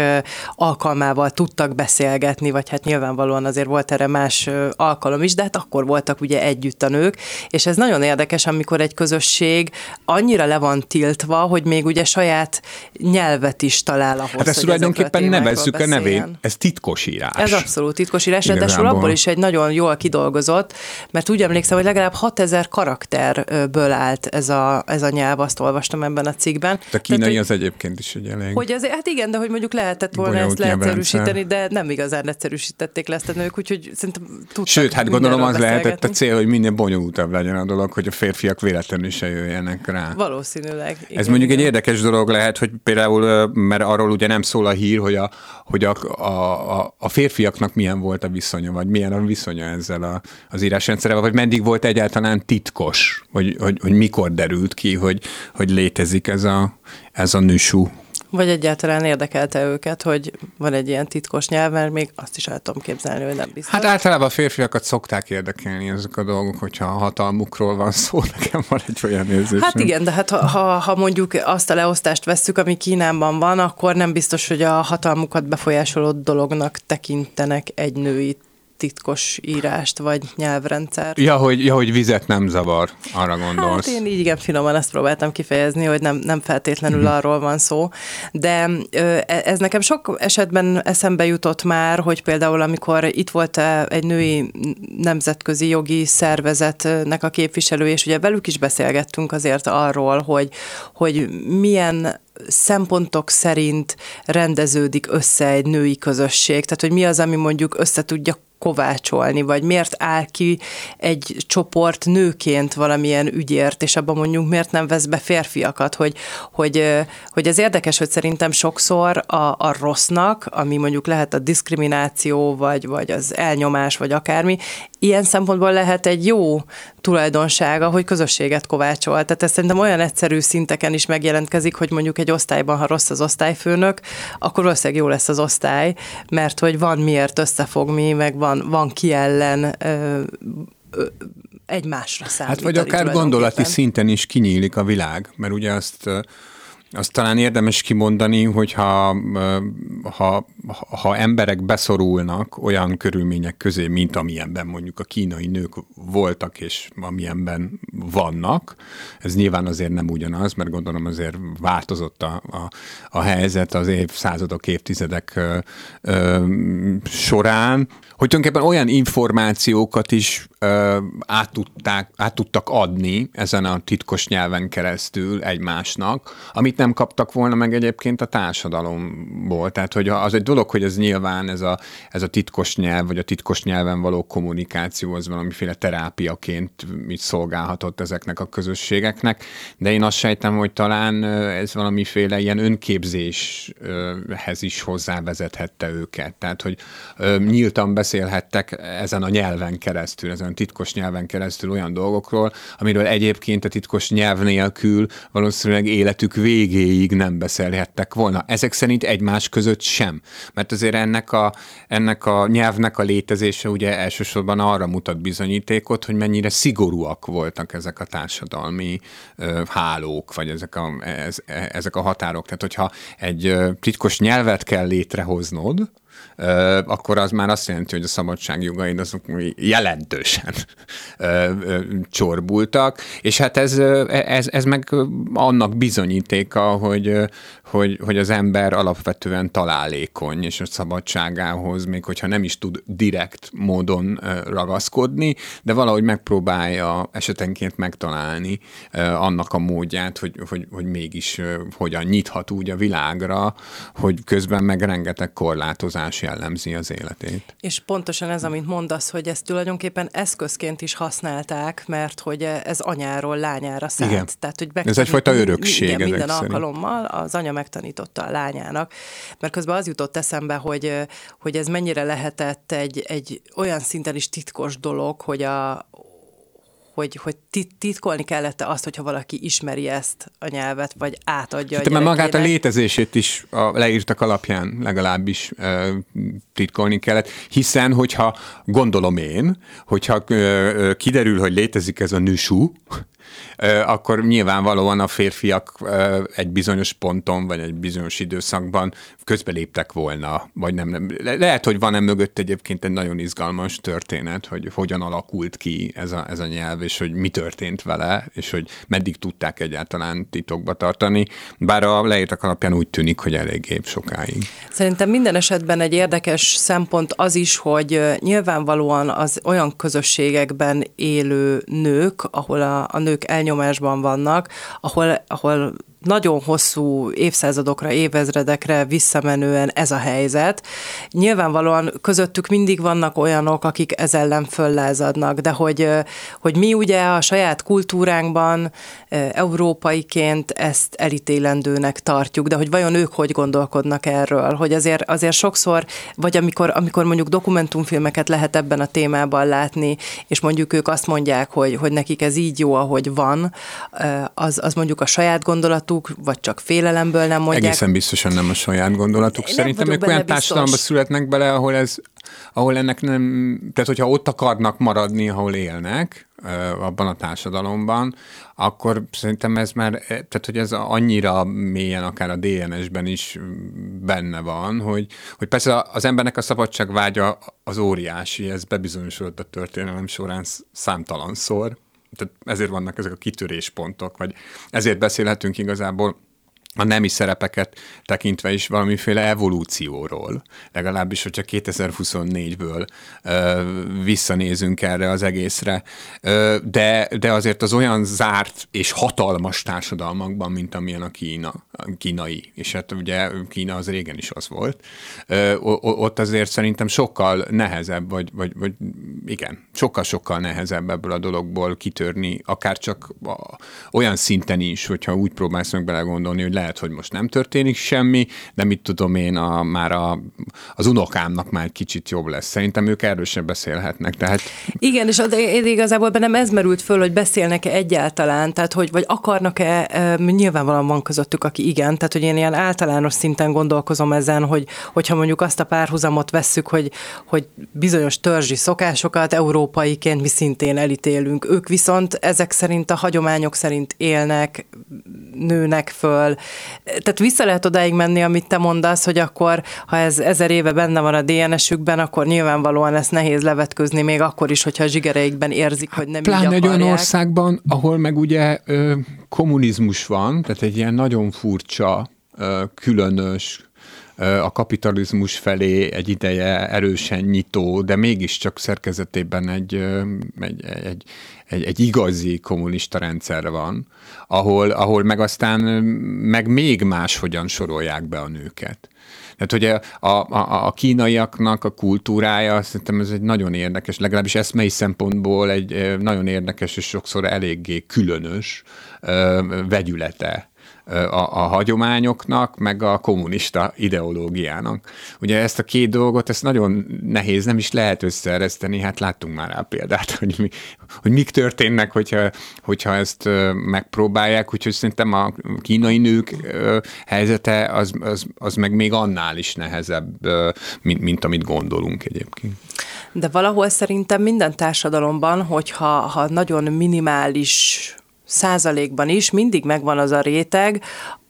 alkalmával tudtak beszélgetni, vagy hát nyilvánvalóan azért volt erre más alkalom is, de hát akkor voltak ugye együtt a nők, és ez nagyon érdekes, amikor egy közösség annyira le van tiltva, hogy még ugye saját nyelvet is talál ahhoz, Hát ezt tulajdonképpen nevezzük a nevén, ez titkos írás. Ez abszolút titkos írás, de abból is egy nagyon jól kidolgozott, mert úgy emlékszem, hogy legalább 6000 karakterből állt ez a, ez a nyelv, azt olvastam ebben a cikkben. A kínai Tehát, az egyébként is egy elég. Hogy az, hát igen, de hogy mondjuk lehetett volna ezt leegyszerűsíteni, de nem igazán egyszerűsítették le ezt a nők, úgyhogy szerintem tudtak Sőt, hát gondolom az lehetett a cél, hogy minél bonyolultabb legyen a dolog, hogy a férfiak véletlenül se jöjjenek rá. Valószínűleg. Igen, ez mondjuk igen. egy érdekes dolog lehet, hogy például, mert arról ugye nem szól a hír, hogy a, hogy a, a, a férfiaknak milyen volt a viszonya, vagy milyen a viszonya ezzel a, az írásrendszerrel, vagy meddig volt egyáltalán titkos, hogy, hogy, hogy mikor derült ki, hogy, hogy létezik ez a, ez a nősú vagy egyáltalán érdekelte őket, hogy van egy ilyen titkos nyelv, mert még azt is el tudom képzelni, hogy nem biztos. Hát általában a férfiakat szokták érdekelni ezek a dolgok, hogyha a hatalmukról van szó, [laughs] nekem van egy olyan érzés. Hát igen, de hát ha, ha, ha mondjuk azt a leosztást vesszük, ami Kínában van, akkor nem biztos, hogy a hatalmukat befolyásoló dolognak tekintenek egy nőit titkos írást vagy nyelvrendszert. Ja, hogy, ja, hogy vizet nem zavar, arra gondolsz. Hát én így igen finoman ezt próbáltam kifejezni, hogy nem, nem feltétlenül uh-huh. arról van szó, de e, ez nekem sok esetben eszembe jutott már, hogy például amikor itt volt egy női nemzetközi jogi szervezetnek a képviselő, és ugye velük is beszélgettünk azért arról, hogy, hogy milyen szempontok szerint rendeződik össze egy női közösség, tehát hogy mi az, ami mondjuk össze tudja kovácsolni, vagy miért áll ki egy csoport nőként valamilyen ügyért, és abban mondjuk miért nem vesz be férfiakat, hogy, hogy, hogy ez érdekes, hogy szerintem sokszor a, a rossznak, ami mondjuk lehet a diszkrimináció, vagy, vagy az elnyomás, vagy akármi, ilyen szempontból lehet egy jó tulajdonsága, hogy közösséget kovácsol. Tehát ez szerintem olyan egyszerű szinteken is megjelentkezik, hogy mondjuk egy osztályban, ha rossz az osztályfőnök, akkor valószínűleg jó lesz az osztály, mert hogy van miért összefogni, meg van, van ki ellen ö, ö, egymásra számítani. Hát vagy akár gondolati szinten is kinyílik a világ, mert ugye azt azt talán érdemes kimondani, hogy ha, ha ha emberek beszorulnak olyan körülmények közé, mint amilyenben mondjuk a kínai nők voltak, és amilyenben vannak, ez nyilván azért nem ugyanaz, mert gondolom azért változott a, a, a helyzet az évszázadok, évtizedek ö, ö, során, hogy tulajdonképpen olyan információkat is ö, át, tudták, át tudtak adni ezen a titkos nyelven keresztül egymásnak, amit nem kaptak volna meg egyébként a társadalomból. Tehát, hogy az egy dolog, hogy ez nyilván ez a, ez a titkos nyelv, vagy a titkos nyelven való kommunikáció, az valamiféle terápiaként mit szolgálhatott ezeknek a közösségeknek, de én azt sejtem, hogy talán ez valamiféle ilyen önképzéshez is hozzávezethette őket. Tehát, hogy nyíltan beszél beszélhettek ezen a nyelven keresztül, ezen a titkos nyelven keresztül olyan dolgokról, amiről egyébként a titkos nyelv nélkül valószínűleg életük végéig nem beszélhettek volna. Ezek szerint egymás között sem. Mert azért ennek a, ennek a nyelvnek a létezése ugye elsősorban arra mutat bizonyítékot, hogy mennyire szigorúak voltak ezek a társadalmi ö, hálók, vagy ezek a, ez, ezek a határok. Tehát, hogyha egy titkos nyelvet kell létrehoznod, akkor az már azt jelenti, hogy a szabadságjogaid azok jelentősen csorbultak, és hát ez, ez, ez meg annak bizonyítéka, hogy, hogy, hogy az ember alapvetően találékony, és a szabadságához, még hogyha nem is tud direkt módon ragaszkodni, de valahogy megpróbálja esetenként megtalálni annak a módját, hogy, hogy, hogy mégis hogyan nyithat úgy a világra, hogy közben meg rengeteg korlátozás jellemzi az életét. És pontosan ez, amit mondasz, hogy ezt tulajdonképpen eszközként is használták, mert hogy ez anyáról lányára szállt. Igen. Tehát, hogy ez egyfajta örökség. Igen, minden alkalommal az anya megtanította a lányának, mert közben az jutott eszembe, hogy, hogy ez mennyire lehetett egy, egy olyan szinten is titkos dolog, hogy a, hogy, hogy titkolni kellett azt, hogyha valaki ismeri ezt a nyelvet, vagy átadja Te a mert magát a létezését is a leírtak alapján legalábbis e, titkolni kellett, hiszen hogyha gondolom én, hogyha e, kiderül, hogy létezik ez a nüsú, akkor nyilvánvalóan a férfiak egy bizonyos ponton, vagy egy bizonyos időszakban közbeléptek volna, vagy nem, nem. lehet, hogy van-e mögött egyébként egy nagyon izgalmas történet, hogy hogyan alakult ki ez a, ez a nyelv, és hogy mi történt vele, és hogy meddig tudták egyáltalán titokba tartani, bár a leírtak alapján úgy tűnik, hogy eléggé sokáig. Szerintem minden esetben egy érdekes szempont az is, hogy nyilvánvalóan az olyan közösségekben élő nők, ahol a, a nők elnyomásban vannak, ahol, ahol nagyon hosszú évszázadokra, évezredekre visszamenően ez a helyzet. Nyilvánvalóan közöttük mindig vannak olyanok, akik ez ellen föllázadnak, de hogy, hogy mi ugye a saját kultúránkban európaiként ezt elítélendőnek tartjuk, de hogy vajon ők hogy gondolkodnak erről, hogy azért, azért sokszor, vagy amikor, amikor mondjuk dokumentumfilmeket lehet ebben a témában látni, és mondjuk ők azt mondják, hogy, hogy nekik ez így jó, ahogy van, az, az mondjuk a saját gondolatuk, gondolatuk, vagy csak félelemből nem mondják. Egészen biztosan nem a saját gondolatuk. Nem Szerintem ők olyan társadalomba születnek bele, ahol ez, ahol ennek nem, tehát hogyha ott akarnak maradni, ahol élnek, abban a társadalomban, akkor szerintem ez már, tehát hogy ez annyira mélyen akár a DNS-ben is benne van, hogy, hogy persze az embernek a szabadság vágya az óriási, ez bebizonyosodott a történelem során számtalanszor, tehát ezért vannak ezek a kitöréspontok, vagy ezért beszélhetünk igazából a nemi szerepeket tekintve is valamiféle evolúcióról. Legalábbis, hogyha 2024-ből ö, visszanézünk erre az egészre. Ö, de, de azért az olyan zárt és hatalmas társadalmakban, mint amilyen a Kína, a kínai, és hát ugye Kína az régen is az volt, ö, ott azért szerintem sokkal nehezebb, vagy, vagy, vagy igen, sokkal-sokkal nehezebb ebből a dologból kitörni, akár csak olyan szinten is, hogyha úgy próbálsz meg belegondolni, hogy lehet, hogy most nem történik semmi, de mit tudom én, a, már a, az unokámnak már egy kicsit jobb lesz. Szerintem ők erről sem beszélhetnek. Tehát... Igen, és az, igazából bennem ez merült föl, hogy beszélnek-e egyáltalán, tehát hogy vagy akarnak-e, nyilvánvalóan van közöttük, aki igen, tehát hogy én ilyen általános szinten gondolkozom ezen, hogy hogyha mondjuk azt a párhuzamot vesszük, hogy, hogy bizonyos törzsi szokásokat európaiként mi szintén elítélünk. Ők viszont ezek szerint a hagyományok szerint élnek, nőnek föl, tehát vissza lehet odáig menni, amit te mondasz, hogy akkor, ha ez ezer éve benne van a DNS-ükben, akkor nyilvánvalóan ezt nehéz levetközni, még akkor is, hogyha a zsigereikben érzik, hogy nem Pláne így egy olyan országban, ahol meg ugye ö, kommunizmus van, tehát egy ilyen nagyon furcsa, ö, különös, a kapitalizmus felé egy ideje erősen nyitó, de mégiscsak szerkezetében egy, egy, egy, egy, egy igazi kommunista rendszer van, ahol, ahol meg aztán meg még máshogyan sorolják be a nőket. Tehát ugye a, a, a kínaiaknak a kultúrája, szerintem ez egy nagyon érdekes, legalábbis eszmei szempontból egy nagyon érdekes és sokszor eléggé különös vegyülete a, a hagyományoknak, meg a kommunista ideológiának. Ugye ezt a két dolgot, ezt nagyon nehéz, nem is lehet összeereszteni, hát láttunk már rá példát, [laughs] hogy, mi, hogy mik történnek, hogyha, hogyha ezt megpróbálják, úgyhogy szerintem a kínai nők helyzete az, az, az meg még annál is nehezebb, mint, mint amit gondolunk egyébként. De valahol szerintem minden társadalomban, hogyha ha nagyon minimális százalékban is mindig megvan az a réteg,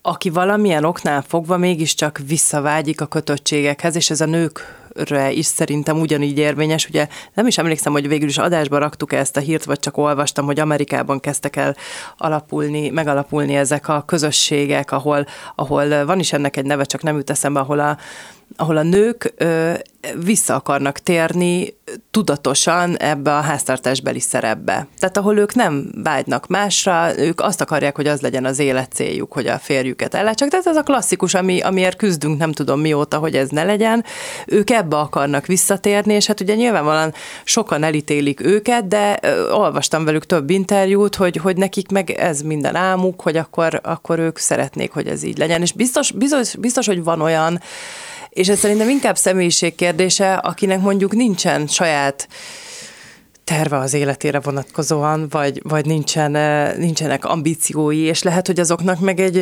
aki valamilyen oknál fogva mégiscsak visszavágyik a kötöttségekhez, és ez a nőkre is szerintem ugyanígy érvényes. Ugye nem is emlékszem, hogy végül is adásba raktuk -e ezt a hírt, vagy csak olvastam, hogy Amerikában kezdtek el alapulni, megalapulni ezek a közösségek, ahol, ahol van is ennek egy neve, csak nem jut eszembe, ahol a ahol a nők ö, vissza akarnak térni tudatosan ebbe a háztartásbeli szerepbe. Tehát ahol ők nem vágynak másra, ők azt akarják, hogy az legyen az élet céljuk, hogy a férjüket ellátsák. Tehát ez a klasszikus, ami, amiért küzdünk nem tudom mióta, hogy ez ne legyen. Ők ebbe akarnak visszatérni, és hát ugye nyilvánvalóan sokan elítélik őket, de ö, olvastam velük több interjút, hogy, hogy nekik meg ez minden álmuk, hogy akkor, akkor ők szeretnék, hogy ez így legyen. És biztos, biztos, biztos hogy van olyan, és ez szerintem inkább személyiség kérdése, akinek mondjuk nincsen saját terve az életére vonatkozóan, vagy, vagy nincsen, eh, nincsenek ambíciói, és lehet, hogy azoknak meg egy,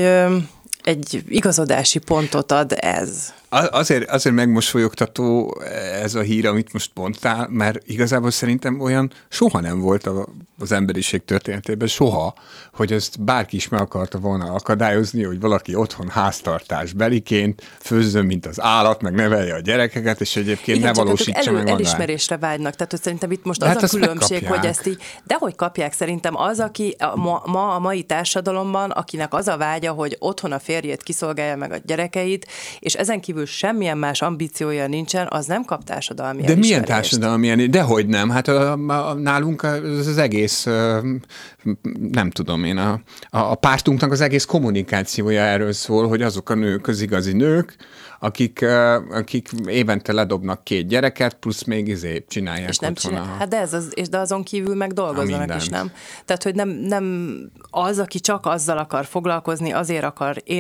egy igazodási pontot ad ez. Azért, azért megmosolyogtató ez a hír, amit most mondtál, mert igazából szerintem olyan soha nem volt az emberiség történetében, soha, hogy ezt bárki is meg akarta volna akadályozni, hogy valaki otthon háztartás beliként főzzön, mint az állat, meg nevelje a gyerekeket, és egyébként Igen, ne valósítsa elő, meg elismerésre vágynak. Tehát, hogy szerintem itt most az hát a különbség, hogy ezt így, de hogy kapják szerintem az, aki a, ma, ma a mai társadalomban, akinek az a vágya, hogy otthon a férjét kiszolgálja meg a gyerekeit, és ezen kívül semmilyen más ambíciója nincsen, az nem kap társadalmi De milyen társadalmi Dehogy nem. Hát a, a, nálunk az, az egész, nem tudom én, a, a pártunknak az egész kommunikációja erről szól, hogy azok a nők, az igazi nők, akik, akik évente ledobnak két gyereket, plusz még izé csinálják és nem csinál, a... Hát de, ez az, és de azon kívül meg dolgoznak is, nem? Tehát, hogy nem, nem az, aki csak azzal akar foglalkozni, azért akar élni,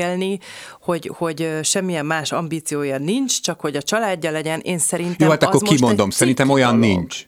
hogy, hogy semmilyen más ambíciója nincs, csak hogy a családja legyen, én szerintem Jó, hát akkor kimondom, szerintem olyan dolog. nincs.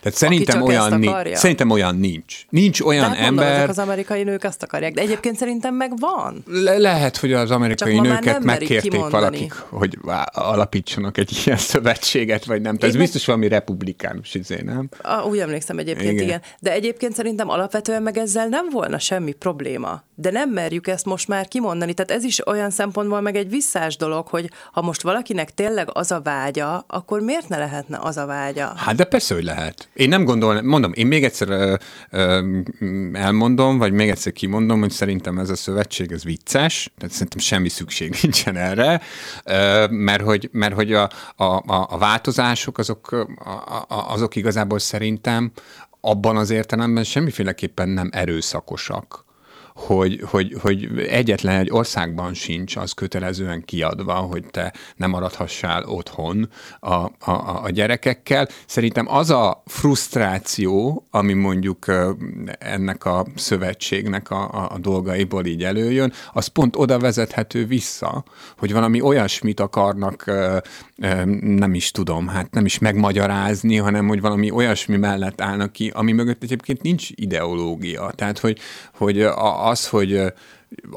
Tehát szerintem olyan, nincs, szerintem olyan nincs. Nincs olyan Tehát ember... Mondom, az amerikai nők azt akarják, de egyébként szerintem meg van. Le- lehet, hogy az amerikai nőket megkérték valakik, hogy alapítsanak egy [laughs] ilyen szövetséget, vagy nem. Tehát ez biztos valami republikánus izé, nem? Ah, úgy emlékszem egyébként, igen. igen. De egyébként szerintem alapvetően meg ezzel nem volna semmi probléma. De nem merjük ezt most már kimondani. Tehát ez is olyan szempontból meg egy visszás dolog, hogy ha most valakinek tényleg az a vágya, akkor miért ne lehetne az a vágya? Hát de persze, hogy lehet. Én nem gondolom, mondom, én még egyszer ö, ö, elmondom, vagy még egyszer kimondom, hogy szerintem ez a szövetség, ez vicces, tehát szerintem semmi szükség [laughs] nincsen erre, ö, mert hogy, mert hogy a, a, a változások azok, a, azok igazából szerintem abban az értelemben semmiféleképpen nem erőszakosak hogy, hogy, hogy egyetlen egy országban sincs az kötelezően kiadva, hogy te nem maradhassál otthon a, a, a gyerekekkel. Szerintem az a frusztráció, ami mondjuk ennek a szövetségnek a, a, dolgaiból így előjön, az pont oda vezethető vissza, hogy valami olyasmit akarnak, nem is tudom, hát nem is megmagyarázni, hanem hogy valami olyasmi mellett állnak ki, ami mögött egyébként nincs ideológia. Tehát, hogy, hogy a, az, hogy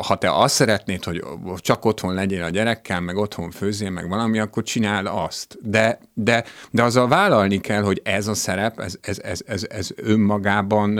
ha te azt szeretnéd, hogy csak otthon legyél a gyerekkel, meg otthon főzzél, meg valami, akkor csináld azt. De, de, de azzal vállalni kell, hogy ez a szerep, ez, ez, ez, ez, ez önmagában,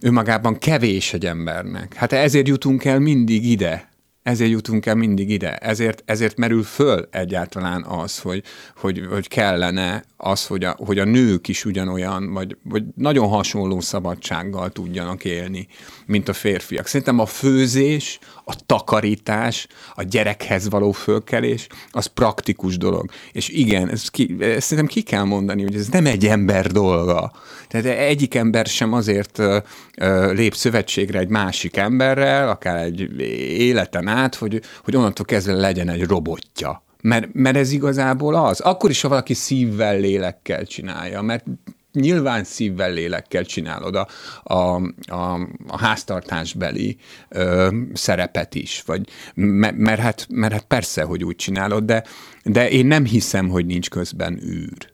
önmagában kevés egy embernek. Hát ezért jutunk el mindig ide, ezért jutunk el mindig ide, ezért, ezért merül föl egyáltalán az, hogy, hogy, hogy kellene az, hogy a, hogy a nők is ugyanolyan, vagy, vagy nagyon hasonló szabadsággal tudjanak élni, mint a férfiak. Szerintem a főzés, a takarítás, a gyerekhez való fölkelés, az praktikus dolog. És igen, ez ki, ezt szerintem ki kell mondani, hogy ez nem egy ember dolga. Tehát egyik ember sem azért ö, ö, lép szövetségre egy másik emberrel, akár egy életen át, hogy, hogy onnantól kezdve legyen egy robotja. Mert, mert ez igazából az. Akkor is, ha valaki szívvel, lélekkel csinálja, mert nyilván szívvel, lélekkel csinálod a, a, a, a háztartásbeli ö, szerepet is, vagy, mert, mert, hát, mert hát persze, hogy úgy csinálod, de, de én nem hiszem, hogy nincs közben űr.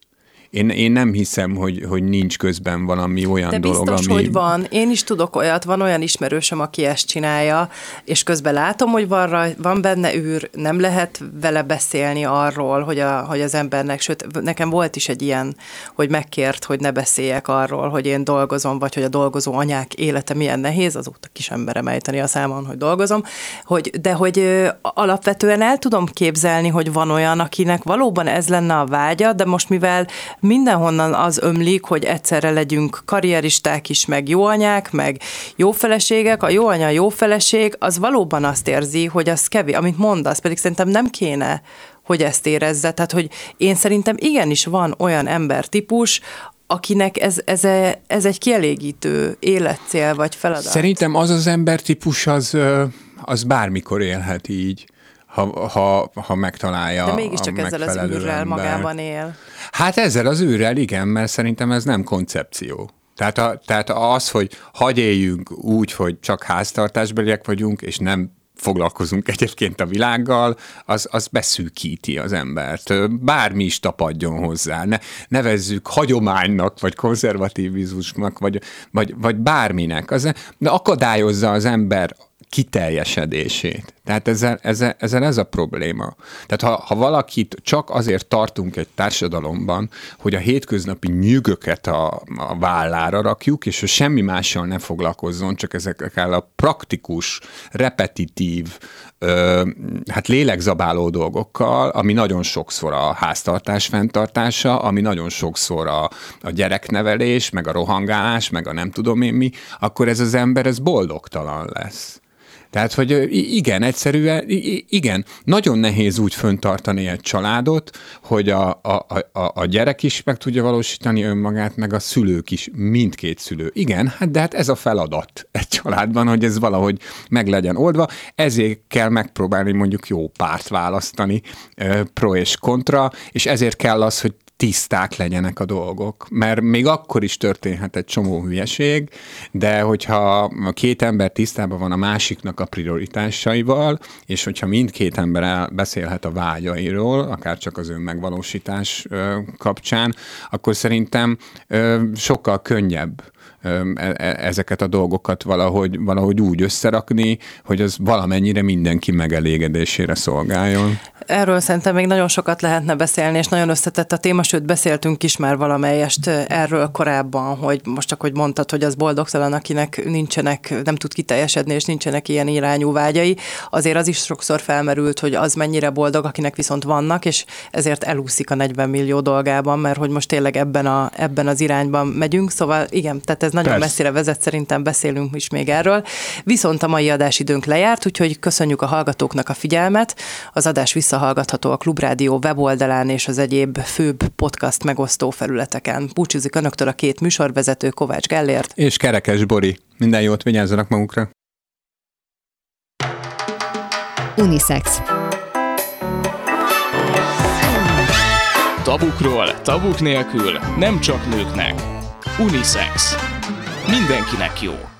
Én, én nem hiszem, hogy, hogy nincs közben valami olyan De dolog, biztos, ami... hogy van. Én is tudok olyat, van olyan ismerősöm, aki ezt csinálja, és közben látom, hogy van, raj, van benne űr, nem lehet vele beszélni arról, hogy, a, hogy az embernek, sőt, nekem volt is egy ilyen, hogy megkért, hogy ne beszéljek arról, hogy én dolgozom, vagy hogy a dolgozó anyák élete milyen nehéz, azóta kis emberem ejteni a számon, hogy dolgozom, hogy, de hogy ö, alapvetően el tudom képzelni, hogy van olyan, akinek valóban ez lenne a vágya, de most mivel mindenhonnan az ömlik, hogy egyszerre legyünk karrieristák is, meg jó anyák, meg jó feleségek. A jó anya, jó feleség, az valóban azt érzi, hogy az kevés, amit mondasz, pedig szerintem nem kéne, hogy ezt érezze. Tehát, hogy én szerintem igenis van olyan embertípus, akinek ez, ez, e, ez egy kielégítő életcél vagy feladat. Szerintem az az embertípus, az, az bármikor élhet így, ha, ha, ha megtalálja De mégiscsak a ezzel az űrrel embert. magában él. Hát ezzel az űrrel igen, mert szerintem ez nem koncepció. Tehát, a, tehát az, hogy hagy éljünk úgy, hogy csak háztartásbeliek vagyunk, és nem foglalkozunk egyébként a világgal, az, az beszűkíti az embert. Bármi is tapadjon hozzá. Ne, nevezzük hagyománynak, vagy konzervativizmusnak, vagy, vagy, vagy bárminek. Az, de akadályozza az ember kiteljesedését. Tehát ezzel, ezzel, ezzel ez a probléma. Tehát ha, ha valakit csak azért tartunk egy társadalomban, hogy a hétköznapi nyűgöket a, a vállára rakjuk, és hogy semmi mással ne foglalkozzon, csak ezekkel a praktikus, repetitív, ö, hát lélegzabáló dolgokkal, ami nagyon sokszor a háztartás fenntartása, ami nagyon sokszor a, a gyereknevelés, meg a rohangálás, meg a nem tudom én mi, akkor ez az ember, ez boldogtalan lesz. Tehát, hogy igen, egyszerűen, igen, nagyon nehéz úgy föntartani egy családot, hogy a, a, a, a gyerek is meg tudja valósítani önmagát, meg a szülők is, mindkét szülő. Igen, hát de hát ez a feladat egy családban, hogy ez valahogy meg legyen oldva, ezért kell megpróbálni mondjuk jó párt választani, pro és kontra, és ezért kell az, hogy tiszták legyenek a dolgok, mert még akkor is történhet egy csomó hülyeség, de hogyha a két ember tisztában van a másiknak a prioritásaival, és hogyha mindkét ember beszélhet a vágyairól, akár csak az önmegvalósítás kapcsán, akkor szerintem sokkal könnyebb ezeket a dolgokat valahogy, valahogy úgy összerakni, hogy az valamennyire mindenki megelégedésére szolgáljon. Erről szerintem még nagyon sokat lehetne beszélni, és nagyon összetett a téma, sőt beszéltünk is már valamelyest erről korábban, hogy most csak, hogy mondtad, hogy az boldogtalan, akinek nincsenek, nem tud kiteljesedni, és nincsenek ilyen irányú vágyai, azért az is sokszor felmerült, hogy az mennyire boldog, akinek viszont vannak, és ezért elúszik a 40 millió dolgában, mert hogy most tényleg ebben, a, ebben az irányban megyünk, szóval igen, tehát ez nagyon Persze. messzire vezet, szerintem beszélünk is még erről. Viszont a mai adásidőnk lejárt, úgyhogy köszönjük a hallgatóknak a figyelmet. Az adás visszahallgatható a Klubrádió weboldalán és az egyéb főbb podcast megosztó felületeken. Búcsúzik önöktől a két műsorvezető Kovács Gellért. És kerekes Bori, minden jót vigyázzanak magukra! Unisex. Tabukról, tabuk nélkül, nem csak nőknek. Unisex. Mindenkinek jó.